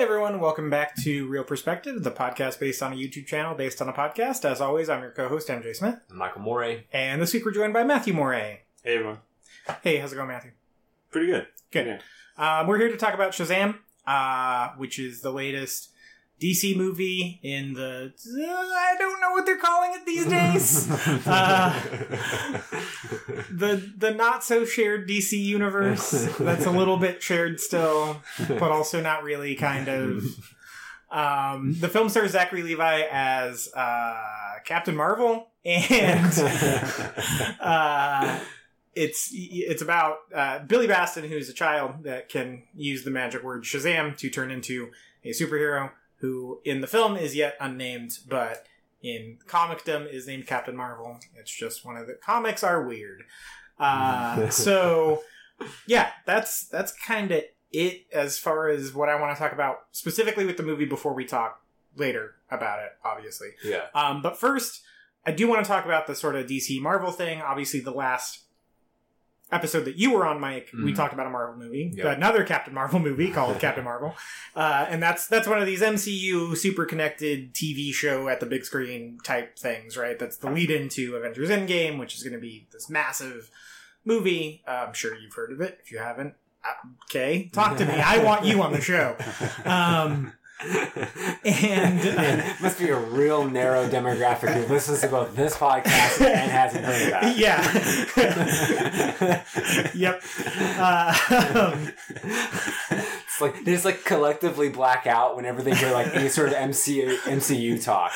Hey everyone, welcome back to Real Perspective, the podcast based on a YouTube channel based on a podcast. As always, I'm your co-host MJ Smith, I'm Michael Morey. and this week we're joined by Matthew Moray. Hey everyone. Hey, how's it going, Matthew? Pretty good. Good. Yeah. Um, we're here to talk about Shazam, uh, which is the latest DC movie in the I don't know what they're calling it these days. uh, the the not so shared DC universe that's a little bit shared still, but also not really. Kind of. Um, the film stars Zachary Levi as uh, Captain Marvel, and uh, it's it's about uh, Billy Batson, who's a child that can use the magic word Shazam to turn into a superhero. Who in the film is yet unnamed, but in comicdom is named Captain Marvel. It's just one of the comics are weird. Uh, so yeah, that's that's kind of it as far as what I want to talk about specifically with the movie before we talk later about it. Obviously, Yeah. um, but first, I do want to talk about the sort of DC Marvel thing. Obviously, the last episode that you were on, Mike, we Mhm. talked about a Marvel movie, Yep. another Captain Marvel movie called Captain Marvel, uh, and that's that's one of these MCU super connected TV show at the big screen type things, right? That's the lead into Avengers Endgame, which is going to be this massive movie. Uh, I'm sure you've heard of it. If you haven't, uh, okay, talk to me. I want you on the show. Um, and uh, it must be a real narrow demographic who listens to both this podcast and hasn't heard of that. yeah. yep. Uh, um, It's like they just like collectively black out whenever they hear like any sort of MCU MCU talk.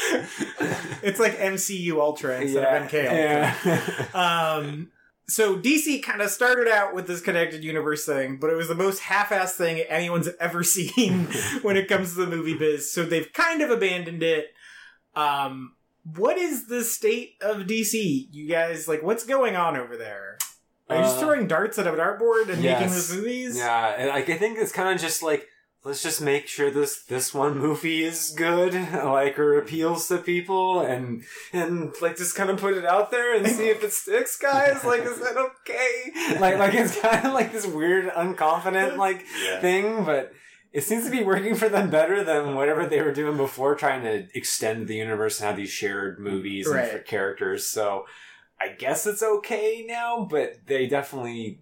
it's like MCU Ultra instead yeah. of MK Ultra. yeah. Um, so DC kind of started out with this connected universe thing, but it was the most half-assed thing anyone's ever seen when it comes to the movie biz. So they've kind of abandoned it. Um, what is the state of DC? You guys like what's going on over there? Are you just Uh, throwing darts at a dartboard and making yes. these movies? Yeah, and like I think it's kind of just like let's just make sure this this one movie is good, like or appeals to people, and and like just kind of put it out there and see if it sticks, guys. Like, is that okay? Like, like it's kind of like this weird, unconfident like Yeah. thing, but. It seems to be working for them better than whatever they were doing before, trying to extend the universe and have these shared movies Right. and for characters. So, I guess it's okay now, but they definitely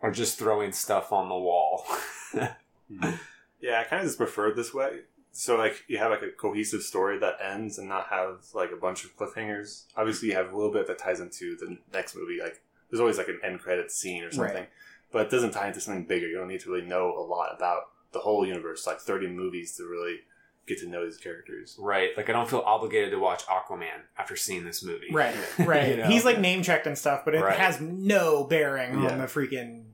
are just throwing stuff on the wall. Hmm. Yeah, I kind of just prefer it this way. So like you have like a cohesive story that ends and not have like a bunch of cliffhangers. Obviously, you have a little bit that ties into the next movie. Like there's always like an end credit scene or something, Right. but it doesn't tie into something bigger. You don't need to really know a lot about the whole universe, like 30 movies to really get to know these characters. right. Like I don't feel obligated to watch Aquaman after seeing this movie. Right, right. You know? He's like name checked and stuff, but it Right. has no bearing Yeah. on the freaking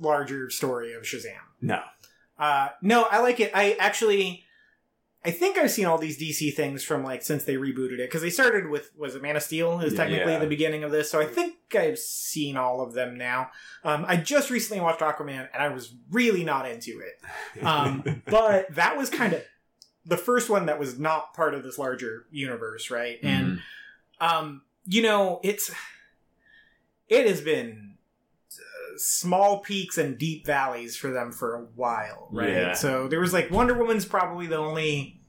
larger story of Shazam. No. Uh, no, I like it. I actually, I think I've seen all these DC things from like since they rebooted it because they started with was it Man of Steel is technically Yeah. the beginning of this, so I think I've seen all of them now. Um, I just recently watched Aquaman and I was really not into it, um, but that was kind of the first one that was not part of this larger universe, right? And um, you know, it's it has been small peaks and deep valleys for them for a while, right? Yeah. So there was like Wonder Woman's probably the only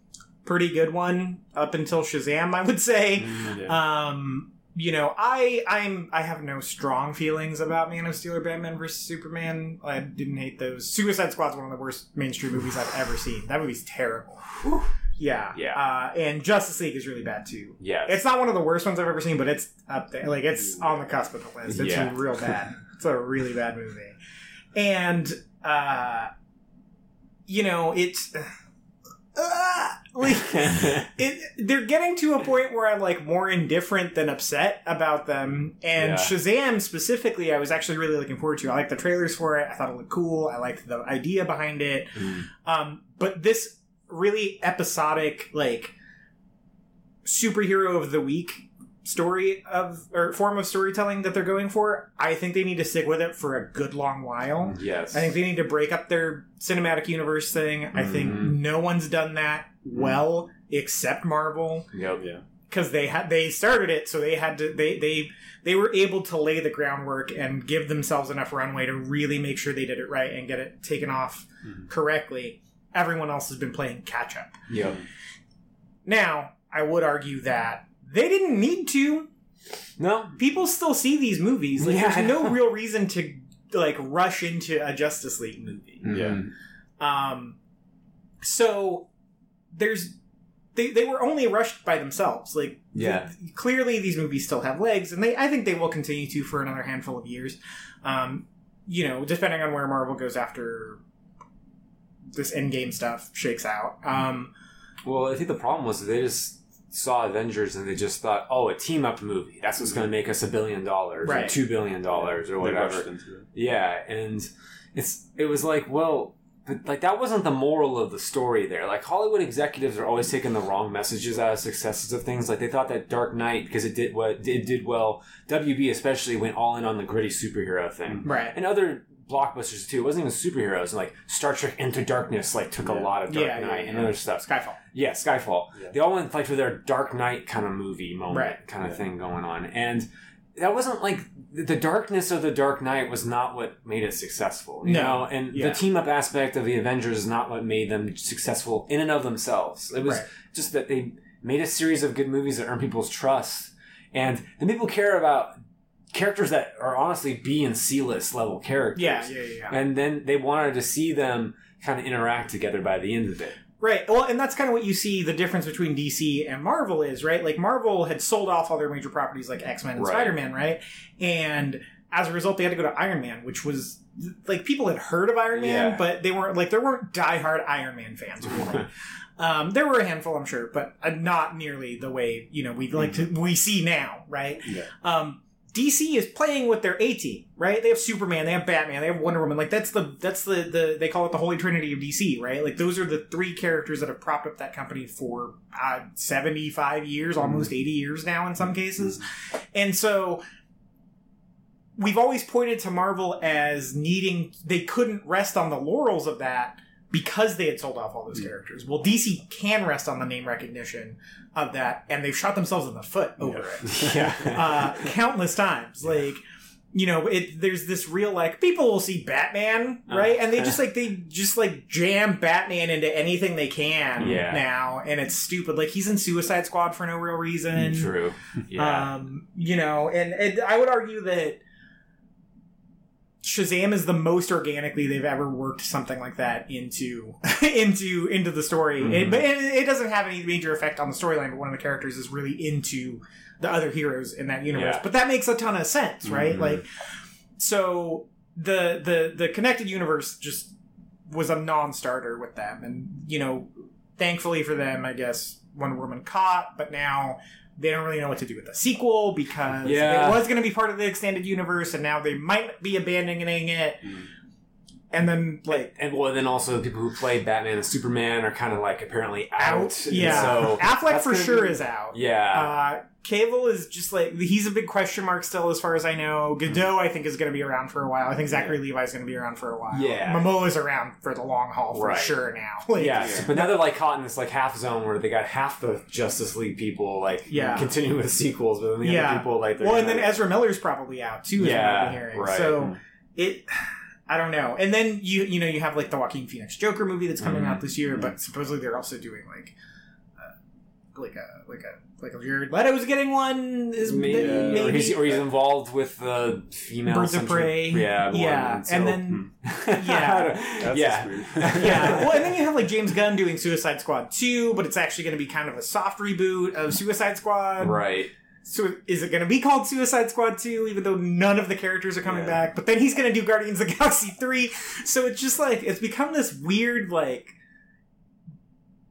pretty good one up until Shazam, I would say. Yeah. Um, you know, I I'm I have no strong feelings about Man of Steel or Batman vs Superman. I didn't hate those. Suicide Squad's one of the worst mainstream movies I've ever seen. That movie's terrible. Yeah, Yeah. Uh, and Justice League is really bad too. Yeah, It's not one of the worst ones I've ever seen, but it's up there. Like it's on the cusp of the list. It's Yeah. real bad. It's a really bad movie, and uh, you know it's. Uh, like it, they're getting to a point where I'm like more indifferent than upset about them. And Yeah. Shazam specifically, I was actually really looking forward to. I liked the trailers for it. I thought it looked cool. I liked the idea behind it. Mm. Um, but this really episodic, like superhero of the week story of or form of storytelling that they're going for, I think they need to stick with it for a good long while. yes. I think they need to break up their cinematic universe thing. I think Mhm. no one's done that well except Marvel Yep. yeah. because they had they started it, so they had to they they they were able to lay the groundwork and give themselves enough runway to really make sure they did it right and get it taken off Mhm. correctly. everyone else has been playing catch up. Yep. Now, I would argue that they didn't need to. No. People still see these movies. Like, Yeah. there's no real reason to like rush into a Justice League movie. Yeah. Mhm. Um, so there's they they were only rushed by themselves. Like Yeah. th- clearly these movies still have legs, and they I think they will continue to for another handful of years. Um, you know, depending on where Marvel goes after this Endgame stuff shakes out. Um, Well, I think the problem was they just saw Avengers and they just thought, oh, a team up movie. That's what's going to mm-hmm. make us a billion dollars or two billion dollars or whatever. rushed into it. Yeah, and it's it was like, well, but like that wasn't the moral of the story there. Like Hollywood executives are always taking the wrong messages out of successes of things. Like they thought that Dark Knight because it did what it did well. WB especially went all in on the gritty superhero thing, right. and other blockbusters too. It wasn't even superheroes. and Like Star Trek Into Darkness, like took a lot of Dark Yeah, yeah, Knight and yeah. other stuff. Skyfall. Yeah, Skyfall. Yeah. They all went like for their Dark Knight kind of movie moment, Right. kind of Yeah. thing going on, and that wasn't like the darkness of the Dark Knight was not what made it successful, you No. know. And Yeah. the team up aspect of the Avengers is not what made them successful in and of themselves. It was Right. just that they made a series of good movies that earn people's trust, and then people care about characters that are honestly B and C list level characters. Yeah, yeah, yeah. And then they wanted to see them kind of interact together by the end of it. Right. Well, and that's kind of what you see the difference between DC and Marvel is, right? Like Marvel had sold off all their major properties like X-Men and Right. Spider-Man, right? And as a result, they had to go to Iron Man, which was like people had heard of Iron Man, Yeah. but they weren't like there weren't diehard Iron Man fans. Really. um, there were a handful, I'm sure, but uh, not nearly the way you know we like to we see now, right? Yeah. um, DC is playing with their A team, right? They have Superman, they have Batman, they have Wonder Woman. Like that's the that's the the they call it the Holy Trinity of DC, right? Like those are the three characters that have propped up that company for uh, seventy five years, almost eighty years now in some cases, and so. We've always pointed to Marvel as needing, they couldn't rest on the laurels of that because they had sold off all those characters. Well, DC can rest on the name recognition of that, and they've shot themselves in the foot over it yeah. uh, countless times. Like, you know, it there's this real like people will see Batman, right? And they just like they just like jam Batman into anything they can Yeah. now, and it's stupid. Like he's in Suicide Squad for no real reason. True. Yeah. Um, you know, and, and I would argue that Shazam is the most organically they've ever worked something like that into into into the story. It, Mhm. but it, it doesn't have any major effect on the storyline. But one of the characters is really into the other heroes in that universe. Yeah. But that makes a ton of sense, right? Mhm. Like, so the the the connected universe just was a non-starter with them, and you know, thankfully for them, I guess Wonder Woman caught, but now they don't really know what to do with the sequel because Yeah. it was going to be part of the extended universe, and now they might be abandoning it. Mm. And then, like, and well, then also the people who play Batman and Superman are kind of like apparently out. out, yeah. So Affleck for sure be- is out. Yeah. Uh, Cavill is just like he's a big question mark still, as far as I know. Gadot, I think, is going to be around for a while. I think Zachary Levi is going to be around for a while. Yeah. Momoa's around for the long haul for Right. sure now. Like, yeah, yeah. so- but now they're like caught in this like half zone where they got half the Justice League people like Yeah. continuing with sequels, but then the Yeah. other people like Well, and gonna- then Ezra Miller's probably out too. Is Yeah, what hearing. right. So it, I don't know. And then you you know you have like the Joaquin Phoenix Joker movie that's coming Mhm. out this year, but supposedly they're also doing like, uh, like a like a like a Jared Leto's getting one. Is maybe, maybe, Or, he's, or he's involved with the female Birds of Prey. Yeah, one, Yeah, so- and then- hmm. yeah. That's yeah, yeah. Well, and then you have like James Gunn doing Suicide Squad 2, but it's actually going to be kind of a soft reboot of Suicide Squad. right. So is it going to be called Suicide Squad 2, even though none of the characters are coming Yeah. back? But then he's going to do Guardians of the Galaxy 3. So it's just like, it's become this weird, like,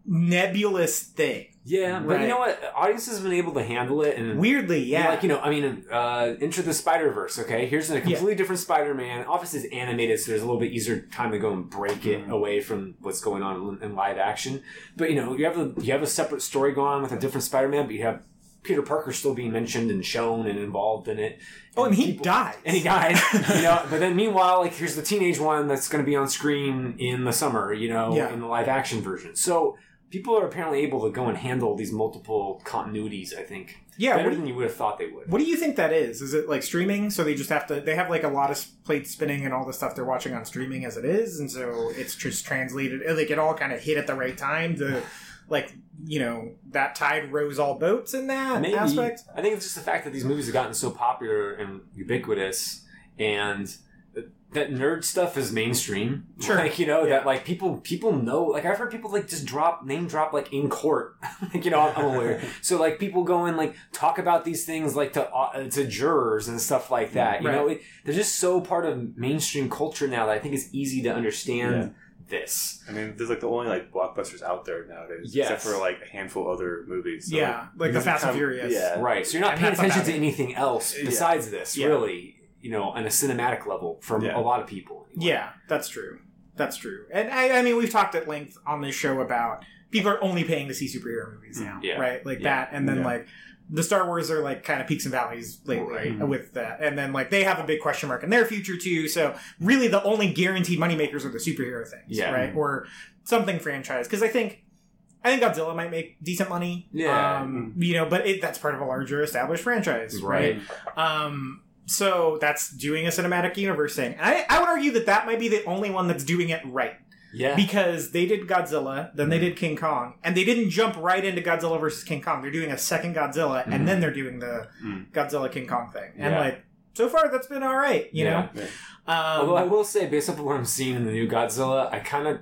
nebulous thing. Yeah, but you know what? Audiences have been able to handle it, and Weirdly, yeah. like you know, I mean, uh, Enter the Spider Verse. Okay, here's a completely different Spider Man. Obviously, it's animated, so there's a little bit easier time to go and break it Mhm. away from what's going on in, in live action. But you know, you have a you have a separate story going on with a different Spider Man, but you have Peter Parker still being mentioned and shown and involved in it. oh, and he people- died. And he died, you know. But then, meanwhile, like here's the teenage one that's going to be on screen in the summer, you know, Yeah. in the live action version. So people are apparently able to go and handle these multiple continuities. I think Yeah, better what, than you would have thought they would. what do you think that is? Is it like streaming? So they just have to they have like a lot of plates spinning and all the stuff they're watching on streaming as it is, and so it's just translated. Like it all kind of hit at the right time to like you know that tide rose all boats in that Maybe aspect. I think it's just the fact that these movies have gotten so popular and ubiquitous, and that nerd stuff is mainstream. Sure. like you know Yeah. that like people people know. Like I've heard people like just drop name drop like in court. like you know I'm, I'm aware. So like people go and like talk about these things like to uh, to jurors and stuff like that. You Right. know it, they're just so part of mainstream culture now that I think it's easy to understand this. I mean, there's like the only like blockbusters out there nowadays, Yes. except for like a handful of other movies. So, yeah, like the Fast and Furious. Yeah, Right. So you're not And paying attention to anything else Yeah. besides this, Yeah. really. You know, on a cinematic level from Yeah. a lot of people. Yeah, that's true. That's true. And I, I mean, we've talked at length on this show about people are only paying to see superhero movies mm-hmm. now, Yeah. right? Like Yeah. that, and then Yeah. like the Star Wars are like kind of peaks and valleys lately Right. with that, and then like they have a big question mark in their future too. So really, the only guaranteed moneymakers are the superhero things, Yeah. right? Or something franchise because I think. I think Godzilla might make decent money. Yeah. Um, you know, but it, that's part of a larger established franchise, right? Right. Um, so that's doing a cinematic universe thing. And I, I would argue that that might be the only one that's doing it right Yeah. because they did Godzilla, then they did King Kong, and they didn't jump right into Godzilla versus King Kong. They're doing a second Godzilla, and then they're doing the Mm. Godzilla King Kong thing. And Yeah. like so far, that's been all right. You know. Yeah. Although I Um, will say, based on what I'm seeing in the new Godzilla, I kind of,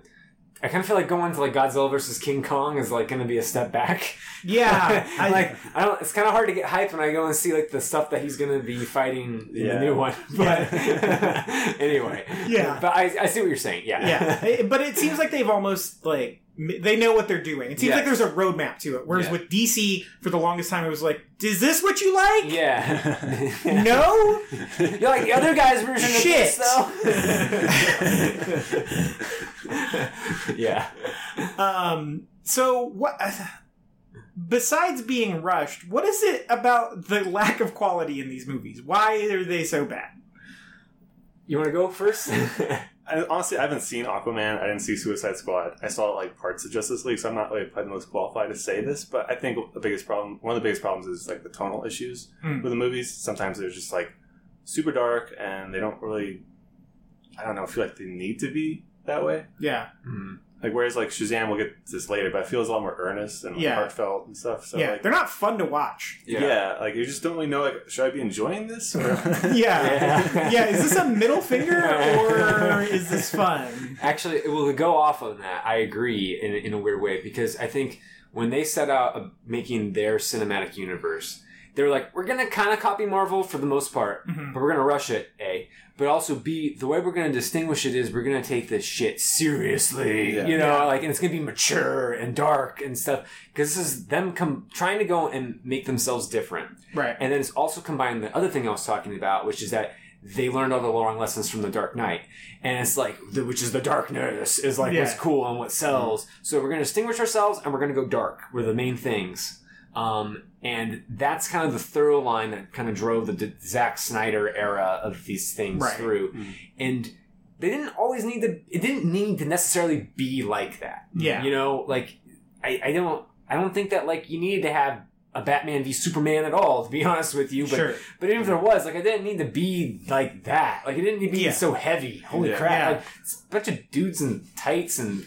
I kind of feel like going to like Godzilla versus King Kong is like going to be a step back. yeah, I, like I don't. It's kind of hard to get hyped when I go and see like the stuff that he's going to be fighting in the new one. But anyway, Yeah. But I, I see what you're saying. Yeah. yeah. But it seems like they've almost like m- they know what they're doing. It seems like there's a roadmap to it. Whereas Yeah. with DC, for the longest time, it was like, "Is this what you like?" yeah. No. You're like the other guy's version of Shit. this, though. yeah. Um. So what? Besides being rushed, what is it about the lack of quality in these movies? Why are they so bad? You want to go first? I, honestly, I haven't seen Aquaman. I didn't see Suicide Squad. I saw like parts of Justice League, so I'm not really probably the most qualified to say this. But I think the biggest problem, one of the biggest problems, is like the tonal issues Hmm. with the movies. Sometimes they're just like super dark, and they don't really, I don't know, feel like they need to be that way. Yeah. Hmm. Like whereas like Shazam, we'll get this later, but it feels a lot more earnest and Yeah. heartfelt and stuff. So yeah. like, They're not fun to watch. yeah. like you just don't really know. Like, should I be enjoying this? Or? Yeah. Yeah. yeah. Is this a middle finger or is this fun? Actually, well, to go off on that, I agree in, in a weird way because I think when they set out uh, making their cinematic universe, they were like, we're going to kind of copy Marvel for the most part, Mhm. but we're going to rush it, A. But also, B, the way we're going to distinguish it is we're going to take this shit seriously. Yeah. You know, Yeah. like, and it's going to be mature and dark and stuff. Because this is them com- trying to go and make themselves different. Right. And then it's also combined the other thing I was talking about, which is that they learned all the long lessons from the Dark Knight, and it's like, the, which is the darkness is like what's cool and what sells. So we're going to distinguish ourselves, and we're going to go dark. We're the main things, um, and that's kind of the thorough line that kind of drove the D- Zack Snyder era of these things Right. through, Mhm. and they didn't always need to. It didn't need to necessarily be like that. Yeah. You know, like I, I don't I don't think that like you needed to have a Batman v Superman at all, to be honest with you. But Sure. but even if there was, like I didn't need to be like that. Like it didn't need to be Yeah. so heavy. Holy Yeah. crap. Yeah. Like it's a bunch of dudes in tights and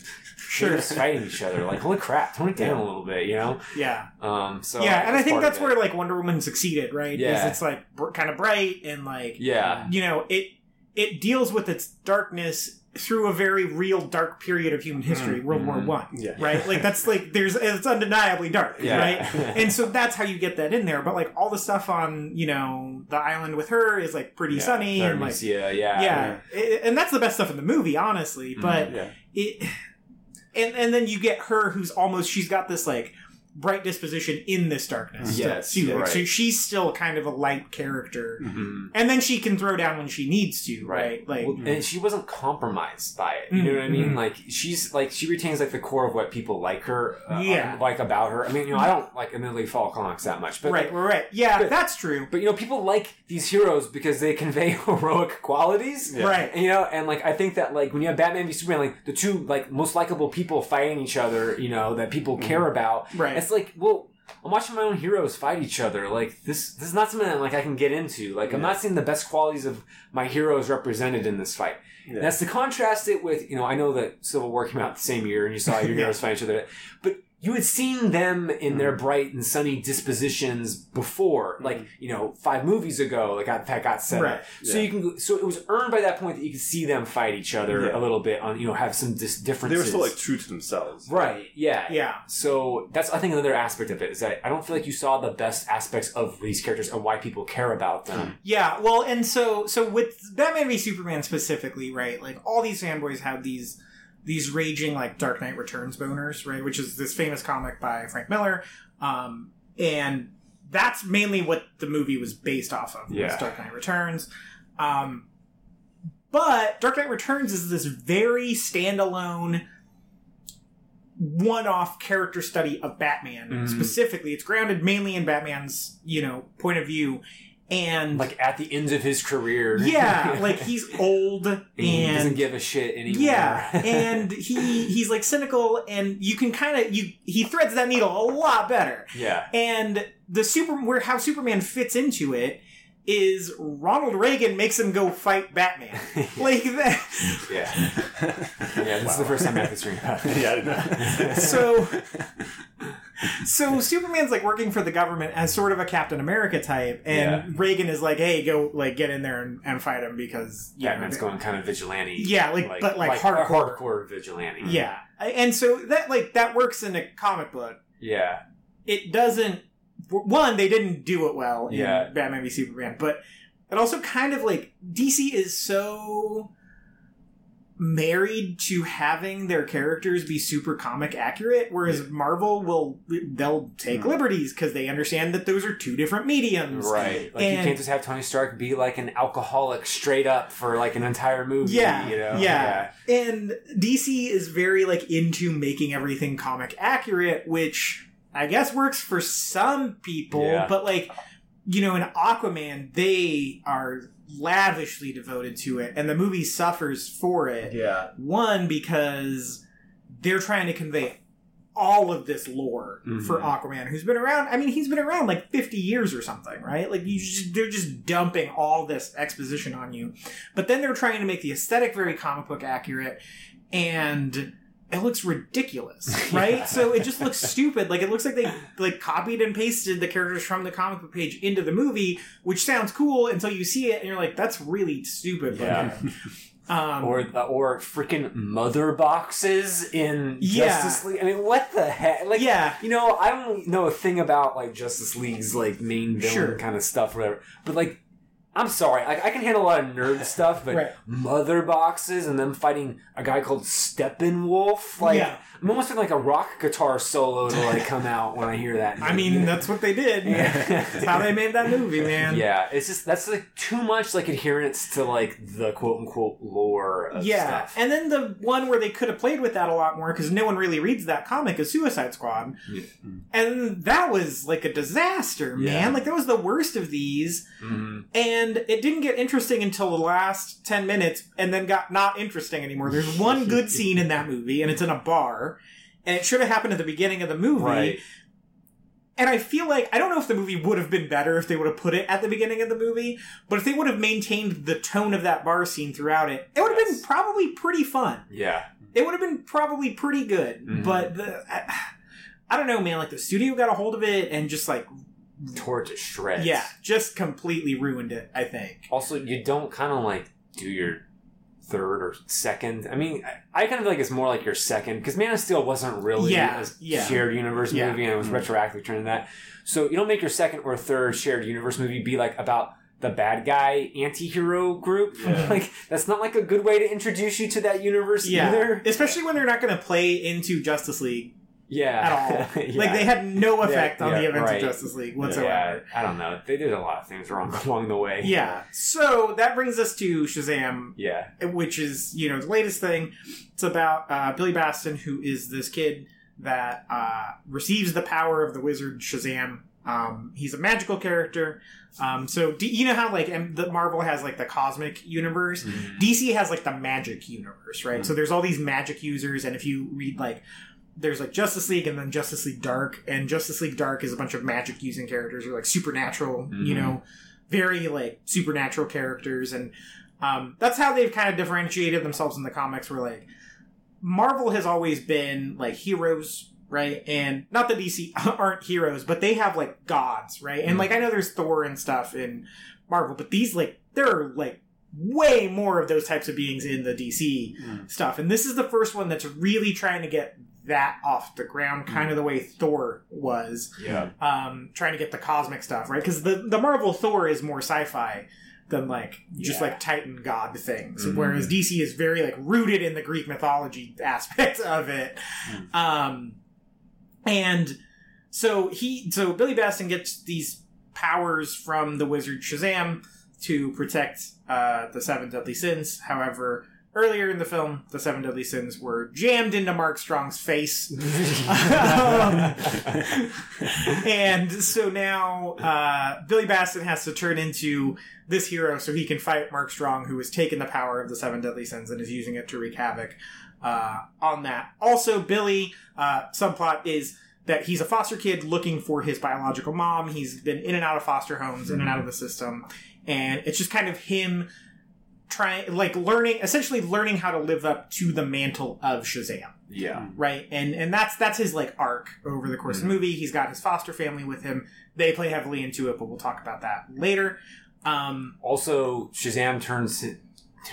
Sure. just fighting each other. Like, holy crap, tone it down a little bit, you know? Yeah. Um so yeah. And I think that's where like Wonder Woman succeeded, right? Yeah. Is it's like br- kind of bright and like Yeah. you know it it deals with its darkness through a very real dark period of human history, Mm, World War mhm. One. Yeah. Right? Like that's like there's it's undeniably dark, Yeah. right? And so that's how you get that in there. But like all the stuff on, you know, the island with her is like pretty Yeah, sunny and like yeah, yeah. yeah. And that's the best stuff in the movie, honestly. But Yeah. it and and then you get her who's almost she's got this like bright disposition in this darkness. still, Yes, too. yeah, Like, So she's still kind of a light character, Mhm. and then she can throw down when she needs to, right? Like, Well, and she wasn't compromised by it. You know what I mean? Mhm. Like she's like she retains like the core of what people like her, uh, Yeah. like about her. I mean, you know, I don't like admittedly follow comics that much, but right, like, right, right. Yeah, but- that's true. but you know, people like these heroes because they convey heroic qualities. Yeah. Right. And, you know, and like I think that like when you have Batman v Superman, like the two like most likable people fighting each other, you know, that people care about. Right. It's like, well, I'm watching my own heroes fight each other. Like this, this is not something that like I can get into. Like I'm not seeing the best qualities of my heroes represented in this fight. Yeah. That's to contrast it with, you know, I know that Civil War came out the same year, and you saw your heroes fight each other, but you had seen them in their hmm. bright and sunny dispositions before, hmm. like you know, five movies ago, like that that got set Right. up. So Yeah. you can, so it was earned by that point that you could see them fight each other Yeah. a little bit on, you know, have some dis- differences. They were still like true to themselves. right, yeah, Yeah. So that's I think another aspect of it is that I don't feel like you saw the best aspects of these characters and why people care about them. Hmm. Yeah, well, and so so with Batman v Superman specifically, right? Like all these fanboys have these these raging like Dark Knight Returns boners, right? Which is this famous comic by Frank Miller, um, and that's mainly what the movie was based off of. Yeah. Dark Knight Returns. Um, but Dark Knight Returns is this very standalone one-off character study of Batman Mhm. specifically it's grounded mainly in Batman's you know point of view and Like at the end of his career, yeah like he's old And he doesn't give a shit anymore. yeah and he he's like cynical and you can kind of you he threads that needle a lot better. Yeah, and the super where how superman fits into it is ronald reagan makes him go fight batman like that yeah, yeah. This is the first time I've hearing about it. yeah, I didn't know. so so superman's like working for the government as sort of a captain america type and reagan is like hey go like get in there and, and fight him because you know, going kind of vigilante. Yeah, like- but, like, a hardcore. hardcore vigilante. yeah and so that like that works in a comic book yeah, it doesn't one they didn't do it well in Yeah. batman v superman but it also kind of like dc is so married to having their characters be super comic accurate whereas marvel will they'll take Mhm. liberties because they understand that those are two different mediums right. Like you can't just have Tony Stark be like an alcoholic straight up for like an entire movie. Yeah, you know. yeah. and dc is very like into making everything comic accurate which i guess works for some people Yeah. but like you know in aquaman they are lavishly devoted to it and the movie suffers for it yeah. one because they're trying to convey all of this lore for Mhm. Aquaman, who's been around. I mean, he's been around like fifty years or something, right? Like you, just, they're just dumping all this exposition on you, but then they're trying to make the aesthetic very comic book accurate, and it looks ridiculous, right? Yeah. So it just looks stupid. Like it looks like they like copied and pasted the characters from the comic book page into the movie, which sounds cool until you see it and you're like, that's really stupid. Yeah. Um, Or or freaking mother boxes in Yeah. Justice League. I mean, what the heck? Like, yeah, You know, I don't know a thing about like Justice League's like main villain Sure. kind of stuff, or whatever. But like, I'm sorry, I, I can handle a lot of nerd stuff, but Right. mother boxes and them fighting a guy called Steppenwolf, like Yeah. I'm almost in like a rock guitar solo to like come out when I hear that. I mean, that's what they did. That's how they made that movie, man. yeah, it's just that's like too much like adherence to like the quote unquote lore of Yeah, stuff. and then the one where they could have played with that a lot more because no one really reads that comic is Suicide Squad, Yeah. and that was like a disaster, man. Yeah. Like that was the worst of these, Mhm. and it didn't get interesting until the last ten minutes, and then got not interesting anymore. There's one good scene in that movie, and it's in a bar, and it should have happened at the beginning of the movie. Right. And I feel like I don't know if the movie would have been better if they would have put it at the beginning of the movie, but if they would have maintained the tone of that bar scene throughout it, it would have Yes. been probably pretty fun. Yeah. It would have been probably pretty good. Mhm. But the I, I don't know, man. Like the studio got a hold of it and just like Tore it to shreds. yeah, just completely ruined it. I think. Also, you don't kind of like do your third or second. I mean, I, I kind of feel like it's more like your second because Man of Steel wasn't really Yeah, a yeah. shared universe Yeah. movie and it was mm-hmm. retroactively turned that. So you don't make your second or third shared universe movie be like about the bad guy anti-hero group. Yeah. like that's not like a good way to introduce you to that universe Yeah, either. especially when they're not going to play into Justice League yeah. at all. Yeah. Like they had no effect on yeah, the events right. of Justice League Yeah, whatsoever. I don't know. They did a lot of things wrong along the way. Yeah. So that brings us to Shazam, Yeah. which is you know the latest thing. It's about uh, Billy Batson, who is this kid that uh, receives the power of the wizard Shazam. Um, he's a magical character. Um, so do, you know how like and the Marvel has like the cosmic universe. Mm-hmm. DC has like the magic universe, right? So there's all these magic users, and if you read like there's like Justice League and then Justice League Dark, and Justice League Dark is a bunch of magic using characters or like supernatural, you Mhm. know, very like supernatural characters, and um, that's how they've kind of differentiated themselves in the comics. Where like Marvel has always been like heroes. Right, and not that DC aren't heroes, but they have like gods, right? And like I know there's Thor and stuff in Marvel, but these like there are like way more of those types of beings in the DC Mm. stuff. And this is the first one that's really trying to get that off the ground, kind of the way Thor was, Yeah. um, trying to get the cosmic stuff, right? Because the, the Marvel Thor is more sci fi than like just Yeah. like Titan God things, Mhm. whereas DC is very like rooted in the Greek mythology aspect of it. Mm. Um, and so he, so Billy Batson gets these powers from the wizard Shazam to protect uh, the seven deadly sins. However, earlier in the film, the seven deadly sins were jammed into Mark Strong's face. Um, and so now uh, Billy Batson has to turn into this hero so he can fight Mark Strong, who has taken the power of the seven deadly sins and is using it to wreak havoc uh, on that. Also, Billy uh, subplot is that he's a foster kid looking for his biological mom. He's been in and out of foster homes, in and out of the system, and it's just kind of him trying, like learning, essentially learning how to live up to the mantle of Shazam yeah. right and and that's that's his like arc over the course of the movie he's got his foster family with him they play heavily into it but we'll talk about that later um Also, Shazam turns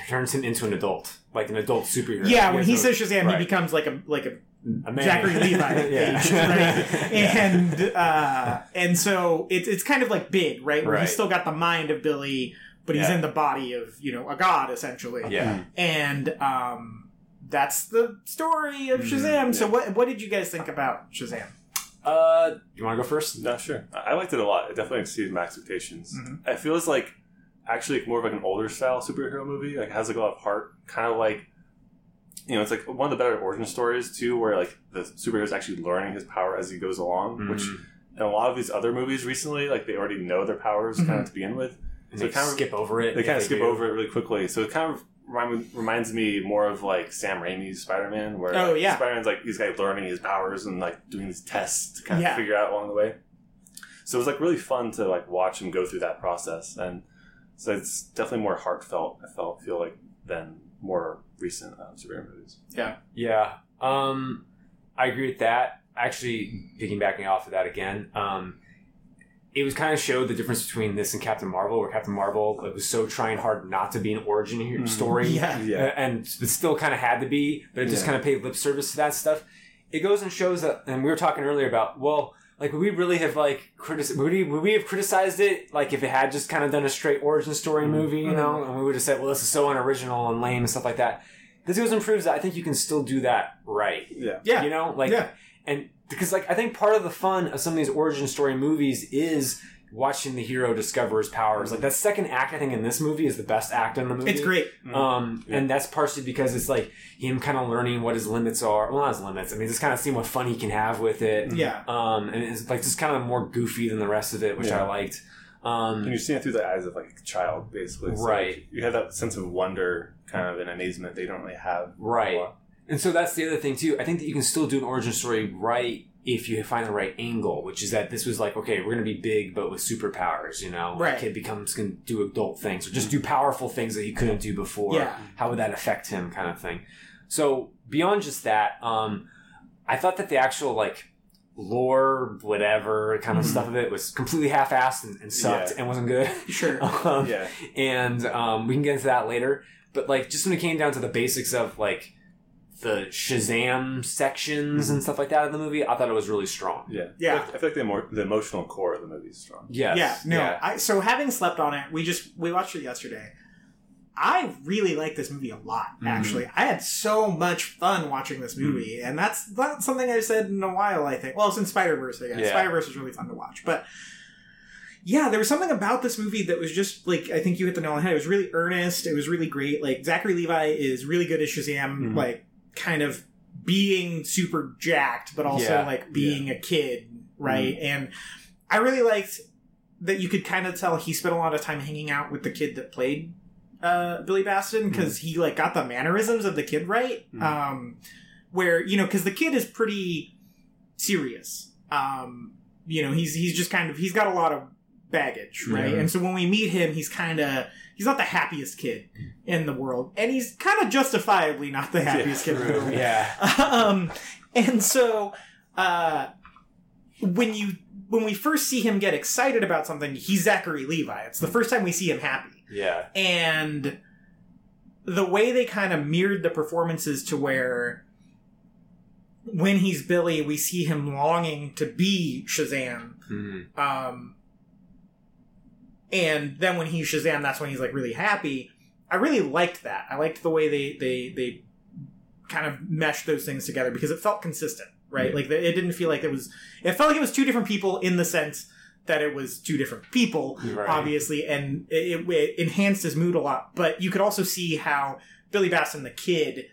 turns him into an adult, like an adult superhero. yeah when he has a- says shazam right. he becomes like a like a a man. Zachary Levi yeah. age, right? and uh and so it's it's kind of like big right where Right. he's still got the mind of billy but he's Yeah. in the body of you know a god essentially yeah. and um that's the story of Mm, shazam so what what did you guys think about shazam Uh, you want to go first? No, sure. I I liked it a lot. It definitely exceeded my expectations. Mhm. It feels like actually more of like an older style superhero movie. Like it has like a lot of heart. Kind of like you know, it's like one of the better origin stories too, where like the superhero is actually learning his power as he goes along. Which Mhm. in a lot of these other movies recently, like they already know their powers kind Mhm. of to begin with. And So they kind of- skip over it. They kind of skip do. over it really quickly. So it kind of reminds me more of like Sam Raimi's Spider Man, where Oh, like, yeah. Spider Man's like he's guys learning his powers and like doing these tests to kind of figure out along the way. So it was like really fun to like watch him go through that process, and so it's definitely more heartfelt. I felt feel like than more recent uh, superhero movies. Yeah, yeah. Um, I agree with that. Actually, piggybacking off of that again, um, it was kind of showed the difference between this and Captain Marvel, where Captain Marvel it was so trying hard not to be an origin he- Mhm. story, Yeah. uh, and it still kind of had to be, but it just Yeah. kind of paid lip service to that stuff. It goes and shows that, and we were talking earlier about well. Like would we really have like critic- would we would we have criticized it like if it had just kind of done a straight origin story Mhm. movie, you know, and we would have said, well, this is so unoriginal and lame and stuff like that. This goes and proves that I think you can still do that right. Yeah, yeah You know, like yeah and because like I think part of the fun of some of these origin story movies is watching the hero discover his powers. Like that second act, I think in this movie is the best act in the movie. it's great Um, Yeah. and that's partially because it's like him kind of learning what his limits are. Well, not his limits. I mean, just kind of seeing what fun he can have with it. yeah Um, and it's like just kind of more goofy than the rest of it, which Yeah. I liked. and Um, you're seeing it through the eyes of like a child, basically. So, Right. like, you have that sense of wonder, kind of, and amazement that you don't really have. Right. A lot. And so that's the other thing too. I think that you can still do an origin story right if you find the right angle, which is that this was like, okay, we're gonna be big but with superpowers, you know? Right. A kid becomes can do adult things or just do powerful things that he couldn't do before. Yeah. How would that affect him kind of thing. So beyond just that, um, I thought that the actual like lore, whatever kind of Mhm. stuff of it was completely half assed and, and sucked Yeah. and wasn't good. sure um, Yeah, and um, we can get into that later. But like, just when it came down to the basics of like the Shazam sections and stuff like that in the movie, I thought it was really strong. yeah, Yeah. I feel like, I feel like the, emo- the emotional core of the movie is strong. Yes. Yeah, no. I, so having slept on it, we just we watched it yesterday. I really like this movie a lot. Mhm. Actually, I had so much fun watching this movie, and that's that's something I've said in a while. I think. Well, since Spider Verse, I guess Yeah. Spider Verse was really fun to watch, but. Yeah, there was something about this movie that was just like I think you hit the nail on the head. It was really earnest. It was really great. Like Zachary Levi is really good as Shazam, Mhm. like kind of being super jacked, but also Yeah. like being a kid, right? And I really liked that you could kind of tell he spent a lot of time hanging out with the kid that played uh, Billy Batson because he like got the mannerisms of the kid right. Mhm. Um, where you know because the kid is pretty serious. Um, you know he's he's just kind of he's got a lot of baggage, right? Yeah. And so when we meet him, he's kind of he's not the happiest kid in the world, and he's kind of justifiably not the happiest kid in the world. Yeah. um, and so uh, when you when we first see him get excited about something, he's Zachary Levi. It's the first time we see him happy, Yeah. and the way they kind of mirrored the performances to where when he's Billy, we see him longing to be Shazam. Mhm. Um, and then when he Shazam, that's when he's like really happy. I really liked that. I liked the way they they they kind of meshed those things together because it felt consistent, right? Yeah. Like it didn't feel like it was. It felt like it was two different people in the sense that it was two different people, Right. obviously, and it, it, enhanced his mood a lot. But you could also see how Billy Batson, the kid,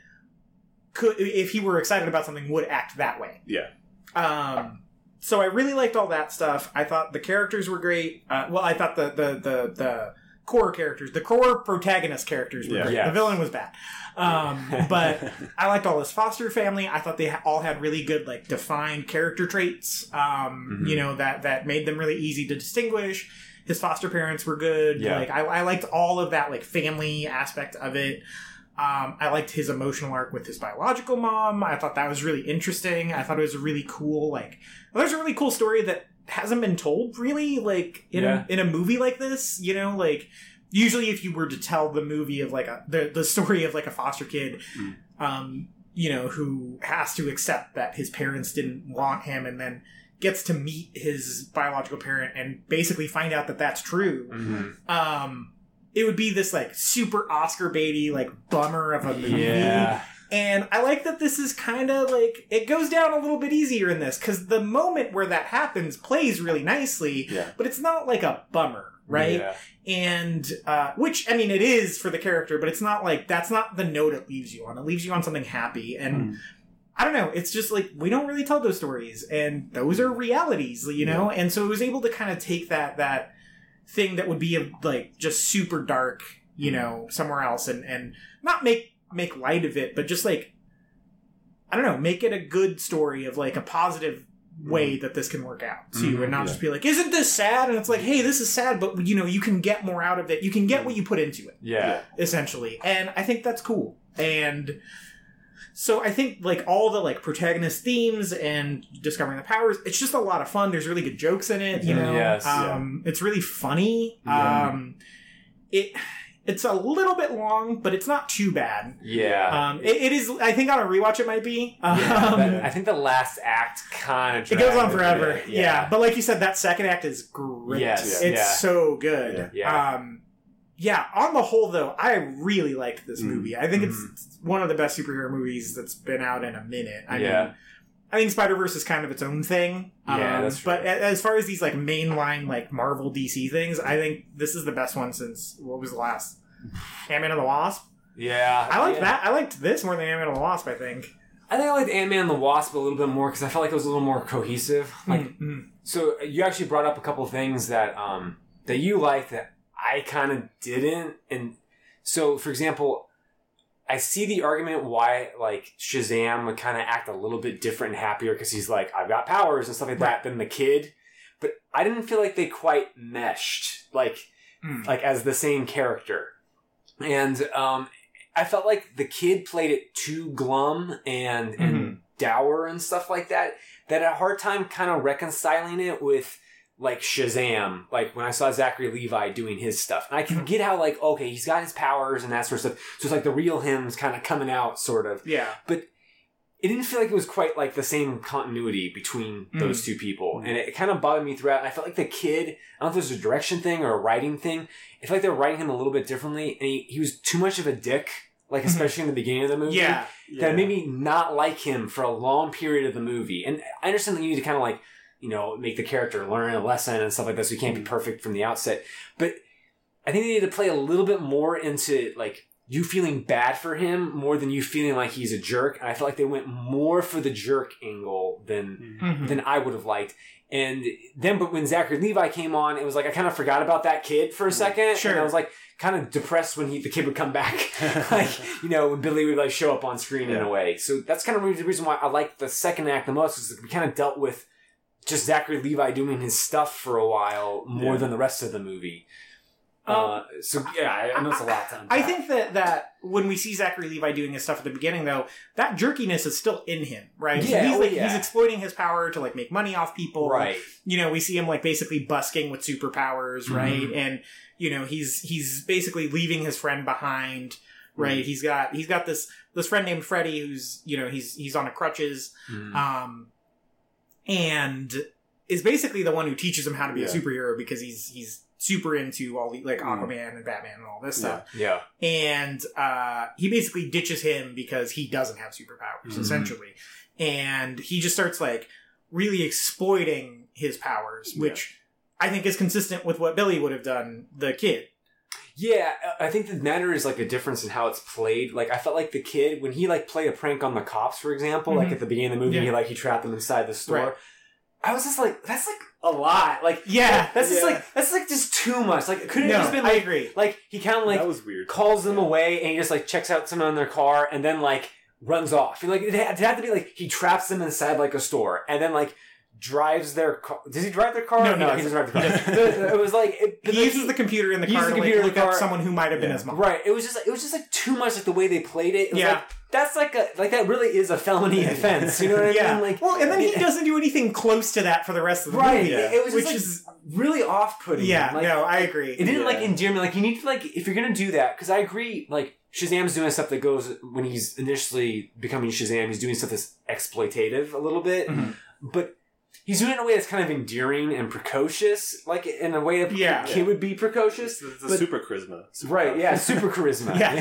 could if he were excited about something, would act that way. Yeah. Um, so I really liked all that stuff. I thought the characters were great. Uh, well, I thought the the the the core characters, the core protagonist characters were Yeah. great. Yes. The villain was bad, um, but I liked all his foster family. I thought they all had really good, like defined character traits. Um, Mhm. You know that that made them really easy to distinguish. His foster parents were good. Yeah. Like I, I liked all of that, like family aspect of it. Um, I liked his emotional arc with his biological mom. I thought that was really interesting. I thought it was a really cool, like, well, there's a really cool story that hasn't been told really, like, in, Yeah. a, in a movie like this, you know, like, usually if you were to tell the movie of like a, the, the story of like a foster kid, Mm. um, you know, who has to accept that his parents didn't want him and then gets to meet his biological parent and basically find out that that's true Mhm. um it would be this like super oscar baity like bummer of a movie Yeah. and i like that this is kind of like it goes down a little bit easier in this because the moment where that happens plays really nicely Yeah. but it's not like a bummer right Yeah. and uh, which i mean it is for the character but it's not like that's not the note it leaves you on it leaves you on something happy and Mm. i don't know it's just like we don't really tell those stories and those are realities you know and so it was able to kind of take that that thing that would be a, like just super dark you hmm. know somewhere else and and not make make light of it but just like i don't know make it a good story of like a positive hmm. way that this can work out too Mhm, and not yeah. just be like isn't this sad? And it's like hey this is sad but you know you can get more out of it. You can get hmm. what you put into it. Yeah. essentially. And i think that's cool. And so i think like all the like protagonist themes and discovering the powers it's just a lot of fun there's really good jokes in it you Mhm, know yes, yeah. um it's really funny Yeah. um it it's a little bit long but it's not too bad Yeah. um it, it is i think on a rewatch it might be um, Yeah, that- I think the last act kind of it goes on forever. Yeah. But like you said, that second act is great. Yes, It's yeah. so good. Yeah. Yeah. Um, yeah, on the whole, though, I really liked this Mm. movie. I think it's one of the best superhero movies that's been out in a minute. I Yeah. mean, I think Spider Verse is kind of its own thing. Yeah, Um, that's true. But as far as these like mainline like Marvel DC things, I think this is the best one since what was the last Ant Man and the Wasp. Yeah. I liked yeah. that. I liked this more than Ant Man and the Wasp. I think. I think I liked Ant Man and the Wasp a little bit more because I felt like it was a little more cohesive. Like, Mm, mm. so you actually brought up a couple of things that um that you liked that I kind of didn't, and so for example, I see the argument why like Shazam would kind of act a little bit different and happier because he's like I've got powers and stuff like that than the kid, but I didn't feel like they quite meshed like Mm. like as the same character, and um. I felt like the kid played it too glum and and Mm-hmm. dour and stuff like that. That I had a hard time kind of reconciling it with like Shazam. Like when I saw Zachary Levi doing his stuff, and I can get how like okay, he's got his powers and that sort of stuff. So it's like the real him's kind of coming out, sort of. Yeah. But it didn't feel like it was quite like the same continuity between those two people, and it, kind of bothered me throughout. And I felt like the kid, I don't know if it was a direction thing or a writing thing. I felt like they were writing him a little bit differently, and he, he was too much of a dick, like Mhm. especially in the beginning of the movie. Yeah. that made me not like him for a long period of the movie. And I understand that you need to kind of like, you know, make the character learn a lesson and stuff like that, so you can't be perfect from the outset. But I think they need to play a little bit more into like you feeling bad for him more than you feeling like he's a jerk. And I feel like they went more for the jerk angle than Mhm. than I would have liked. And then, but when Zachary Levi came on, it was like I kind of forgot about that kid for a second. Sure. And I was like kind of depressed when he the kid would come back, like you know when Billy would like show up on screen in a way. So that's kind of the reason why I like the second act the most is we kind of dealt with just Zachary Levi doing his stuff for a while more Yeah. than the rest of the movie. Um, uh, so yeah, I, I know it's a lot to I think that that when we see Zachary Levi doing his stuff at the beginning, though, that jerkiness is still in him, right? So Yeah, he's oh, like yeah. he's exploiting his power to like make money off people, right. You know, we see him like basically busking with superpowers, right? Mhm. And you know, he's he's basically leaving his friend behind, right? He's got he's got this this friend named Freddie who's you know he's he's on a crutches, Mm. um, and is basically the one who teaches him how to be a superhero because he's he's super into all the like Mm. Aquaman and Batman and all this stuff yeah. and uh, he basically ditches him because he doesn't have superpowers Mhm. essentially and he just starts like really exploiting his powers which i think is consistent with what billy would have done the kid Yeah, I think the matter is like a difference in how it's played. Like I felt like the kid when he like played a prank on the cops, for example, like Mhm. at the beginning of the movie, Yeah. he like he trapped them inside the store. Right. I was just like, that's like a lot. Like Yeah, that's just like that's like just too much. Like couldn't it just been i like agree like he kind of like that was weird. calls them Yeah. away and he just like checks out someone in their car and then like runs off. And, like it had, it had to be like he traps them inside like a store and then like drives their car. Does he drive their car? No, he he doesn't. doesn't drive the car. it was like it, he like, uses the computer in the he car uses to the computer like, in look the up car. someone who might have been his mom Right. It was just like, it was just like too much like the way they played it. It was Yeah. like that's like a like that really is a felony offense. You know what I yeah mean? Like well and then he Yeah. doesn't do anything close to that for the rest of the right. movie It, it was just which like is really off putting. yeah Like, no i agree It didn't like Yeah. endear me. Like you need to like if you're gonna do that because I agree. Like Shazam's doing stuff that goes when he's initially becoming Shazam. He's doing stuff that's exploitative a little bit, Mhm. but he's doing it in a way that's kind of endearing and precocious. Like in a way a Yeah. kid would be precocious. It's, it's a super charisma. Super Right, power. yeah, super charisma. Yeah.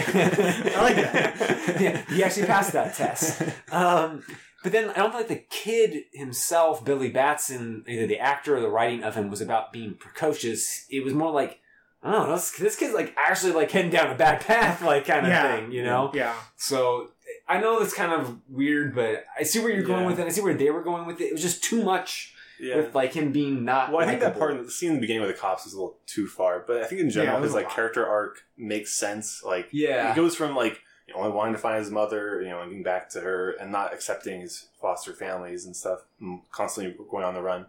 I like that. yeah, he actually passed that test. Um, but then I don't think like the kid himself, Billy Batson, either the actor or the writing of him was about being precocious. It was more like, I don't know, this, this kid's like actually like heading down a bad path, like kind of Yeah. thing, you know? yeah So I know that's kind of weird, but I see where you're going Yeah. with it. I see where they were going with it. It was just too much Yeah. with like him being not. Well, I think that part in the scene in the beginning with the cops is a little too far, but I think in general Yeah, his like character arc makes sense. Like, Yeah. he goes from like you know, only wanting to find his mother, you know, and getting back to her, and not accepting his foster families and stuff, and constantly going on the run,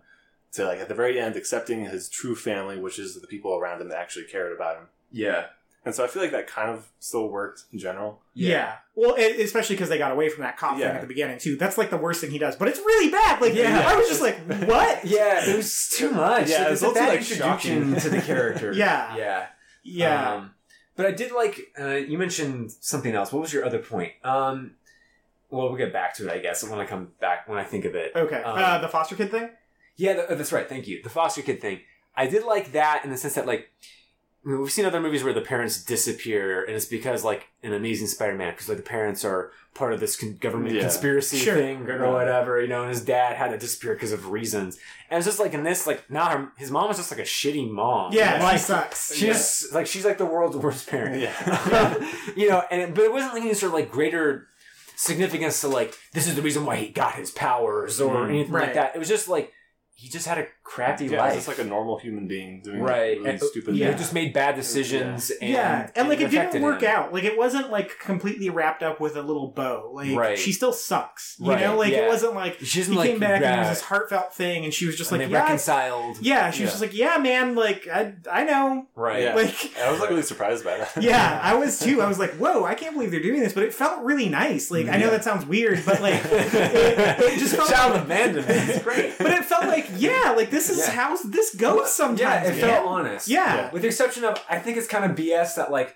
to like at the very end accepting his true family, which is the people around him that actually cared about him. Yeah. And so I feel like that kind of still worked in general. Yeah. Well, e- especially because they got away from that cop thing at the beginning too. That's like the worst thing he does, but it's really bad. Like, Yeah. I was just like, what? Yeah, it was too much. Yeah, like, it was a bad like, introduction to the character. Yeah. yeah, Yeah. Um, but I did like uh, you mentioned something else. What was your other point? Um, well, we'll get back to it, I guess, when I come back when I think of it. okay. um, uh, the foster kid thing. Yeah, th- that's right. Thank you. The foster kid thing. I did like that in the sense that like I mean, we've seen other movies where the parents disappear, and it's because like an Amazing Spider-Man, because like the parents are part of this con- government Yeah. conspiracy Sure. thing or Right. whatever, you know. And his dad had to disappear because of reasons, and it's just like in this, like now her, his mom is just like a shitty mom. Yeah, like, she sucks. She's like she's like the world's worst parent. Yeah. you know, and but it wasn't like any sort of like greater significance to like this is the reason why he got his powers or Mm. anything Right. like that. It was just like he just had a crappy Yeah, life. it's just like a normal human being doing right, really and, stupid yeah, Yeah. things. just made bad decisions. And, yeah, and like it didn't work him. out. Like it wasn't like completely wrapped up with a little bow. Like Right. she still sucks. You Right, know, like yeah. it wasn't like She he like came back and it was this heartfelt thing, and she was just and like, they yeah, reconciled. yeah. She was just like, yeah, man. Like I, I know. Right. Yeah. Like I was like really surprised by that. Yeah, I was too. I was like, "Whoa, I can't believe they're doing this," but it felt really nice. Like, I know that sounds weird, but like, it, it just felt. Shout out to Amanda, man. It's great. but it felt like, yeah, like this is Yeah. how this goes sometimes. yeah, it man. felt honest. Yeah. Yeah. With the exception of, I think it's kind of BS that like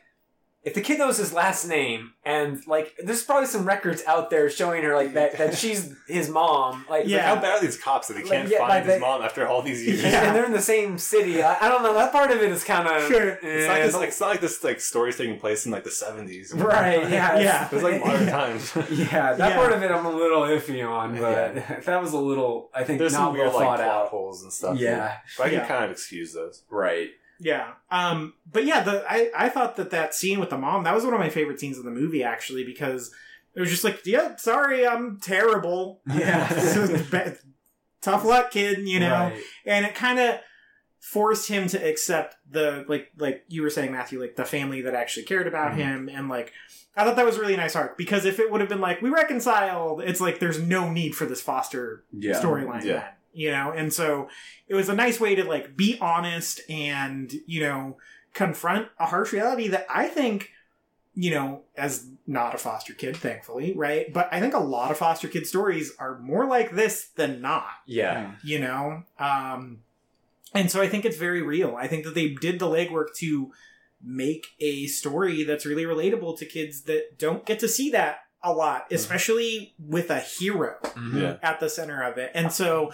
if the kid knows his last name and like there's probably some records out there showing her like that that she's his mom like Yeah. Like, how bad are these cops that they can't yeah, find like his they- mom after all these years? Yeah. and they're in the same city I, I don't know that part of it is kind of Sure. It's not, this, like, it's not like this like story's taking place in like the seventies. right yeah Yeah. It's like modern times. yeah that Yeah. part of it I'm a little iffy on but Yeah. that was a little I think There's not some weird well like thought plot out holes and stuff. Yeah. but I can Yeah. kind of excuse those. right Yeah. Um, but yeah, the I, I thought that that scene with the mom, that was one of my favorite scenes in the movie, actually, because it was just like, yeah, sorry, I'm terrible. Yeah. Tough luck, kid, you know? Right. And it kind of forced him to accept the, like, like you were saying, Matthew, like the family that actually cared about Mhm. him. And like, I thought that was a really nice arc because if it would have been like, we reconciled, it's like there's no need for this foster yeah storyline Yeah. then, you know and so it was a nice way to like be honest and you know confront a harsh reality that i think you know as not a foster kid thankfully right? But i think a lot of foster kid stories are more like this than not. Yeah. You know? Um and so i think it's very real. I think that they did the legwork to make a story that's really relatable to kids that don't get to see that a lot especially with a hero Mhm. At the center of it. And so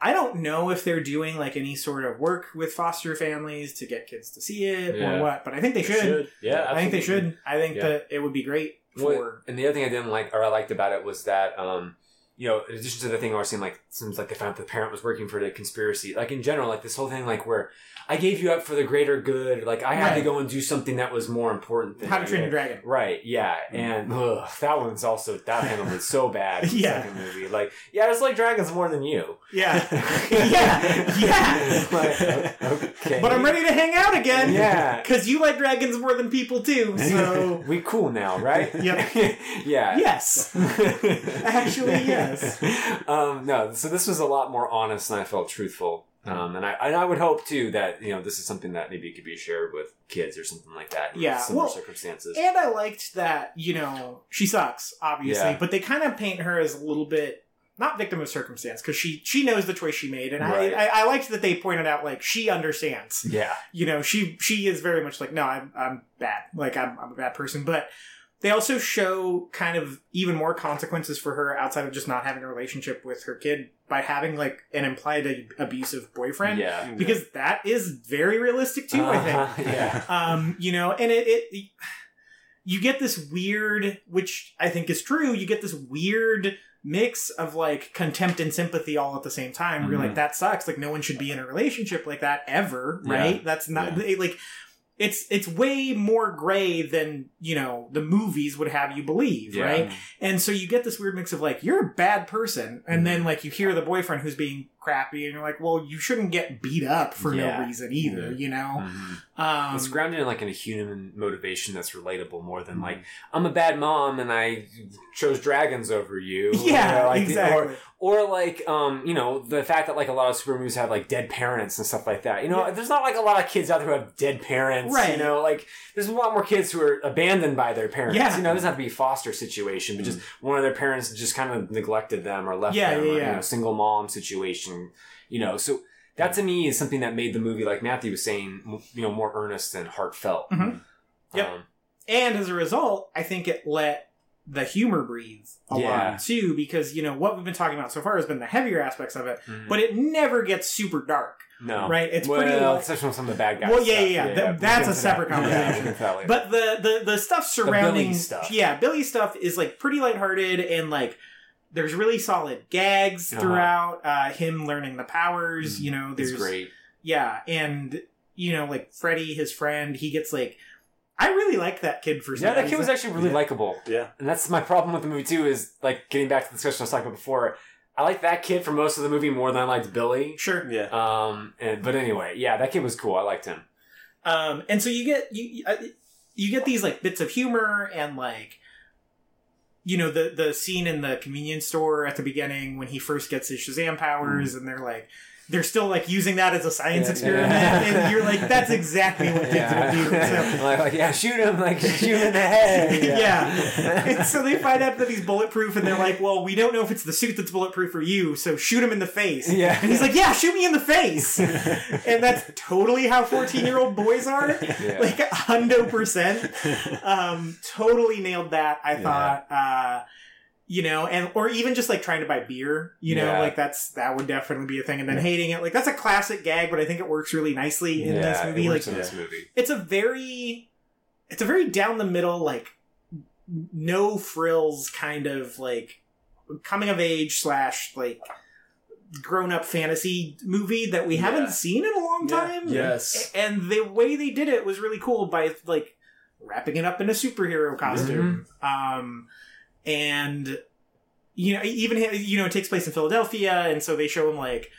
I don't know if they're doing like any sort of work with foster families to get kids to see it Yeah. or what, but I think they, should. yeah I think they should. I think Yeah. that it would be great What- for and the other thing I didn't like, or I liked about it, was that, um, you know, in addition to the thing where it seemed like seems like they found the parent was working for the conspiracy, like in general, like this whole thing, like where I gave you up for the greater good, like I had to go and do something that was more important than How to. Train Your Dragon. Right, yeah, and mm. ugh, that one's also that handled it so bad. in the Yeah. second movie, like yeah, I just like dragons more than you. Yeah. yeah. Yeah. Like, okay, But I'm ready to hang out again. Yeah. Because you like dragons more than people do. So, we cool now, right? Yep. yeah. yes. Actually, yes. Um, no, so this was a lot more honest, and I felt truthful. Um, and I and I would hope too that you know this is something that maybe could be shared with kids or something like that. in Yeah, similar well, circumstances. And I liked that, you know, she sucks, obviously, Yeah. but they kind of paint her as a little bit not victim of circumstance because she she knows the choice she made, and Right. I, I I liked that they pointed out like she understands. yeah, You know, she she is very much like no, I'm I'm bad, like I'm I'm a bad person, but. They also show kind of even more consequences for her outside of just not having a relationship with her kid by having like an implied abusive boyfriend. yeah. Because that is very realistic too, I think Uh-huh, yeah. um you know and it, it you get this weird which i think is true you get this weird mix of like contempt and sympathy all at the same time where you're like that sucks like no one should be in a relationship like that ever Yeah. right that's not it, like it's it's way more gray than you know the movies would have you believe Yeah. right and so you get this weird mix of like you're a bad person and then mm-hmm. like you hear the boyfriend who's being crappy and you're like well you shouldn't get beat up for Yeah. no reason either Yeah. you know Mhm. um it's grounded in like in a human motivation that's relatable more than like Mm-hmm. I'm a bad mom and I chose dragons over you. Yeah, You know, like, exactly. Or, or like um, you know, the fact that like a lot of super movies have like dead parents and stuff like that. You know, Yeah. there's not like a lot of kids out there who have dead parents. Right. You know, like there's a lot more kids who are abandoned by their parents. Yeah. You know, it doesn't have to be a foster situation, but just one of their parents just kind of neglected them or left Yeah, them. yeah, or. You know, single mom situation. You know, so that to me is something that made the movie, like Matthew was saying, m- you know, more earnest and heartfelt. Mhm. Yep. Um, And as a result, I think it let the humor breathe a Yeah. lot too, because you know what we've been talking about so far has been the heavier aspects of it, mhm. but it never gets super dark, no, right? It's well, pretty. light. except from some of the bad guys. Well, yeah, stuff. yeah, yeah. That- we'll that's a separate that. conversation. Yeah, we'll get to that later. But the the the stuff surrounding Billy stuff. yeah, Billy stuff is like pretty lighthearted and like there's really solid gags Uh-huh. throughout. Uh, him learning the powers, Mhm. you know, there's it's great. yeah, and you know, like Freddy, his friend, he gets like. I really like that kid for some Yeah, that kid was actually really Yeah. likable, Yeah. and that's my problem with the movie too. Is like getting back to the discussion I was talking about before. I like that kid for most of the movie more than I liked Billy. sure. Yeah. Um, and but anyway, yeah, that kid was cool. I liked him. Um, and so you get you uh, you get these like bits of humor and like you know the the scene in the convenience store at the beginning when he first gets his Shazam powers mm. and they're like they're still like using that as a science Yeah, experiment, yeah. and you're like, that's exactly what kids would do. So, like, like, yeah, shoot him, like shoot him in the head. yeah. and so they find out that he's bulletproof, and they're like, "Well, we don't know if it's the suit that's bulletproof for you, so shoot him in the face." Yeah. And he's like, "Yeah, shoot me in the face," and that's totally how fourteen-year-old boys are. Yeah. Like hundo percent. Um, totally nailed that. I thought. Uh, you know, and or even just like trying to buy beer, you know, Yeah. like that's that would definitely be a thing. And then hating it, like that's a classic gag, but I think it works really nicely in this Yeah, it movie. Like this movie. it's a very it's a very down the middle like no frills kind of like coming of age slash like grown up fantasy movie that we Yeah. haven't seen in a long Yeah. time Yes. and the way they did it was really cool by like wrapping it up in a superhero costume um and you know even you know it takes place in philadelphia and so they show him like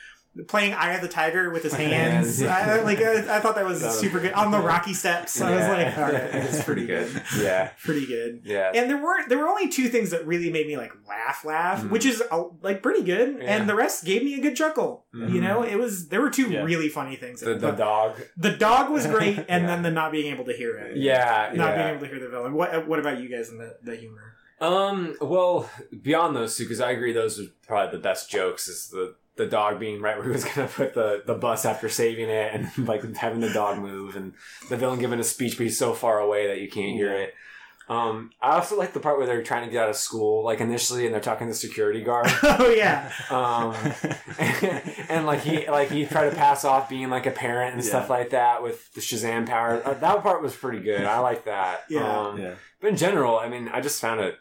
playing eye of the tiger with his hands Hands. I, like I, I thought that was That was- super good on the rocky steps i was like all right it's pretty good. Yeah, pretty good yeah. and there were there were only two things that really made me like laugh laugh Mhm. which is uh, like pretty good Yeah. and the rest gave me a good chuckle you Mhm. know it was there were two Yeah. really funny things The, the dog. the dog was great and Yeah. then the not being able to hear it Yeah, not yeah. being able to hear the villain. What What about you guys in the, the humor? Um, well, beyond those two, because I agree those are probably the best jokes. Is the the dog being right where he was gonna put the the bus after saving it, and like having the dog move, and the villain giving a speech, but he's so far away that you can't hear Yeah. it. Um, I also like the part where they're trying to get out of school, like initially, and they're talking to the security guard. oh yeah, Um, and like he like he tried to pass off being like a parent and stuff like that with the Shazam power. Uh, that part was pretty good. I like that. Yeah. Um, yeah. but in general, I mean, I just found it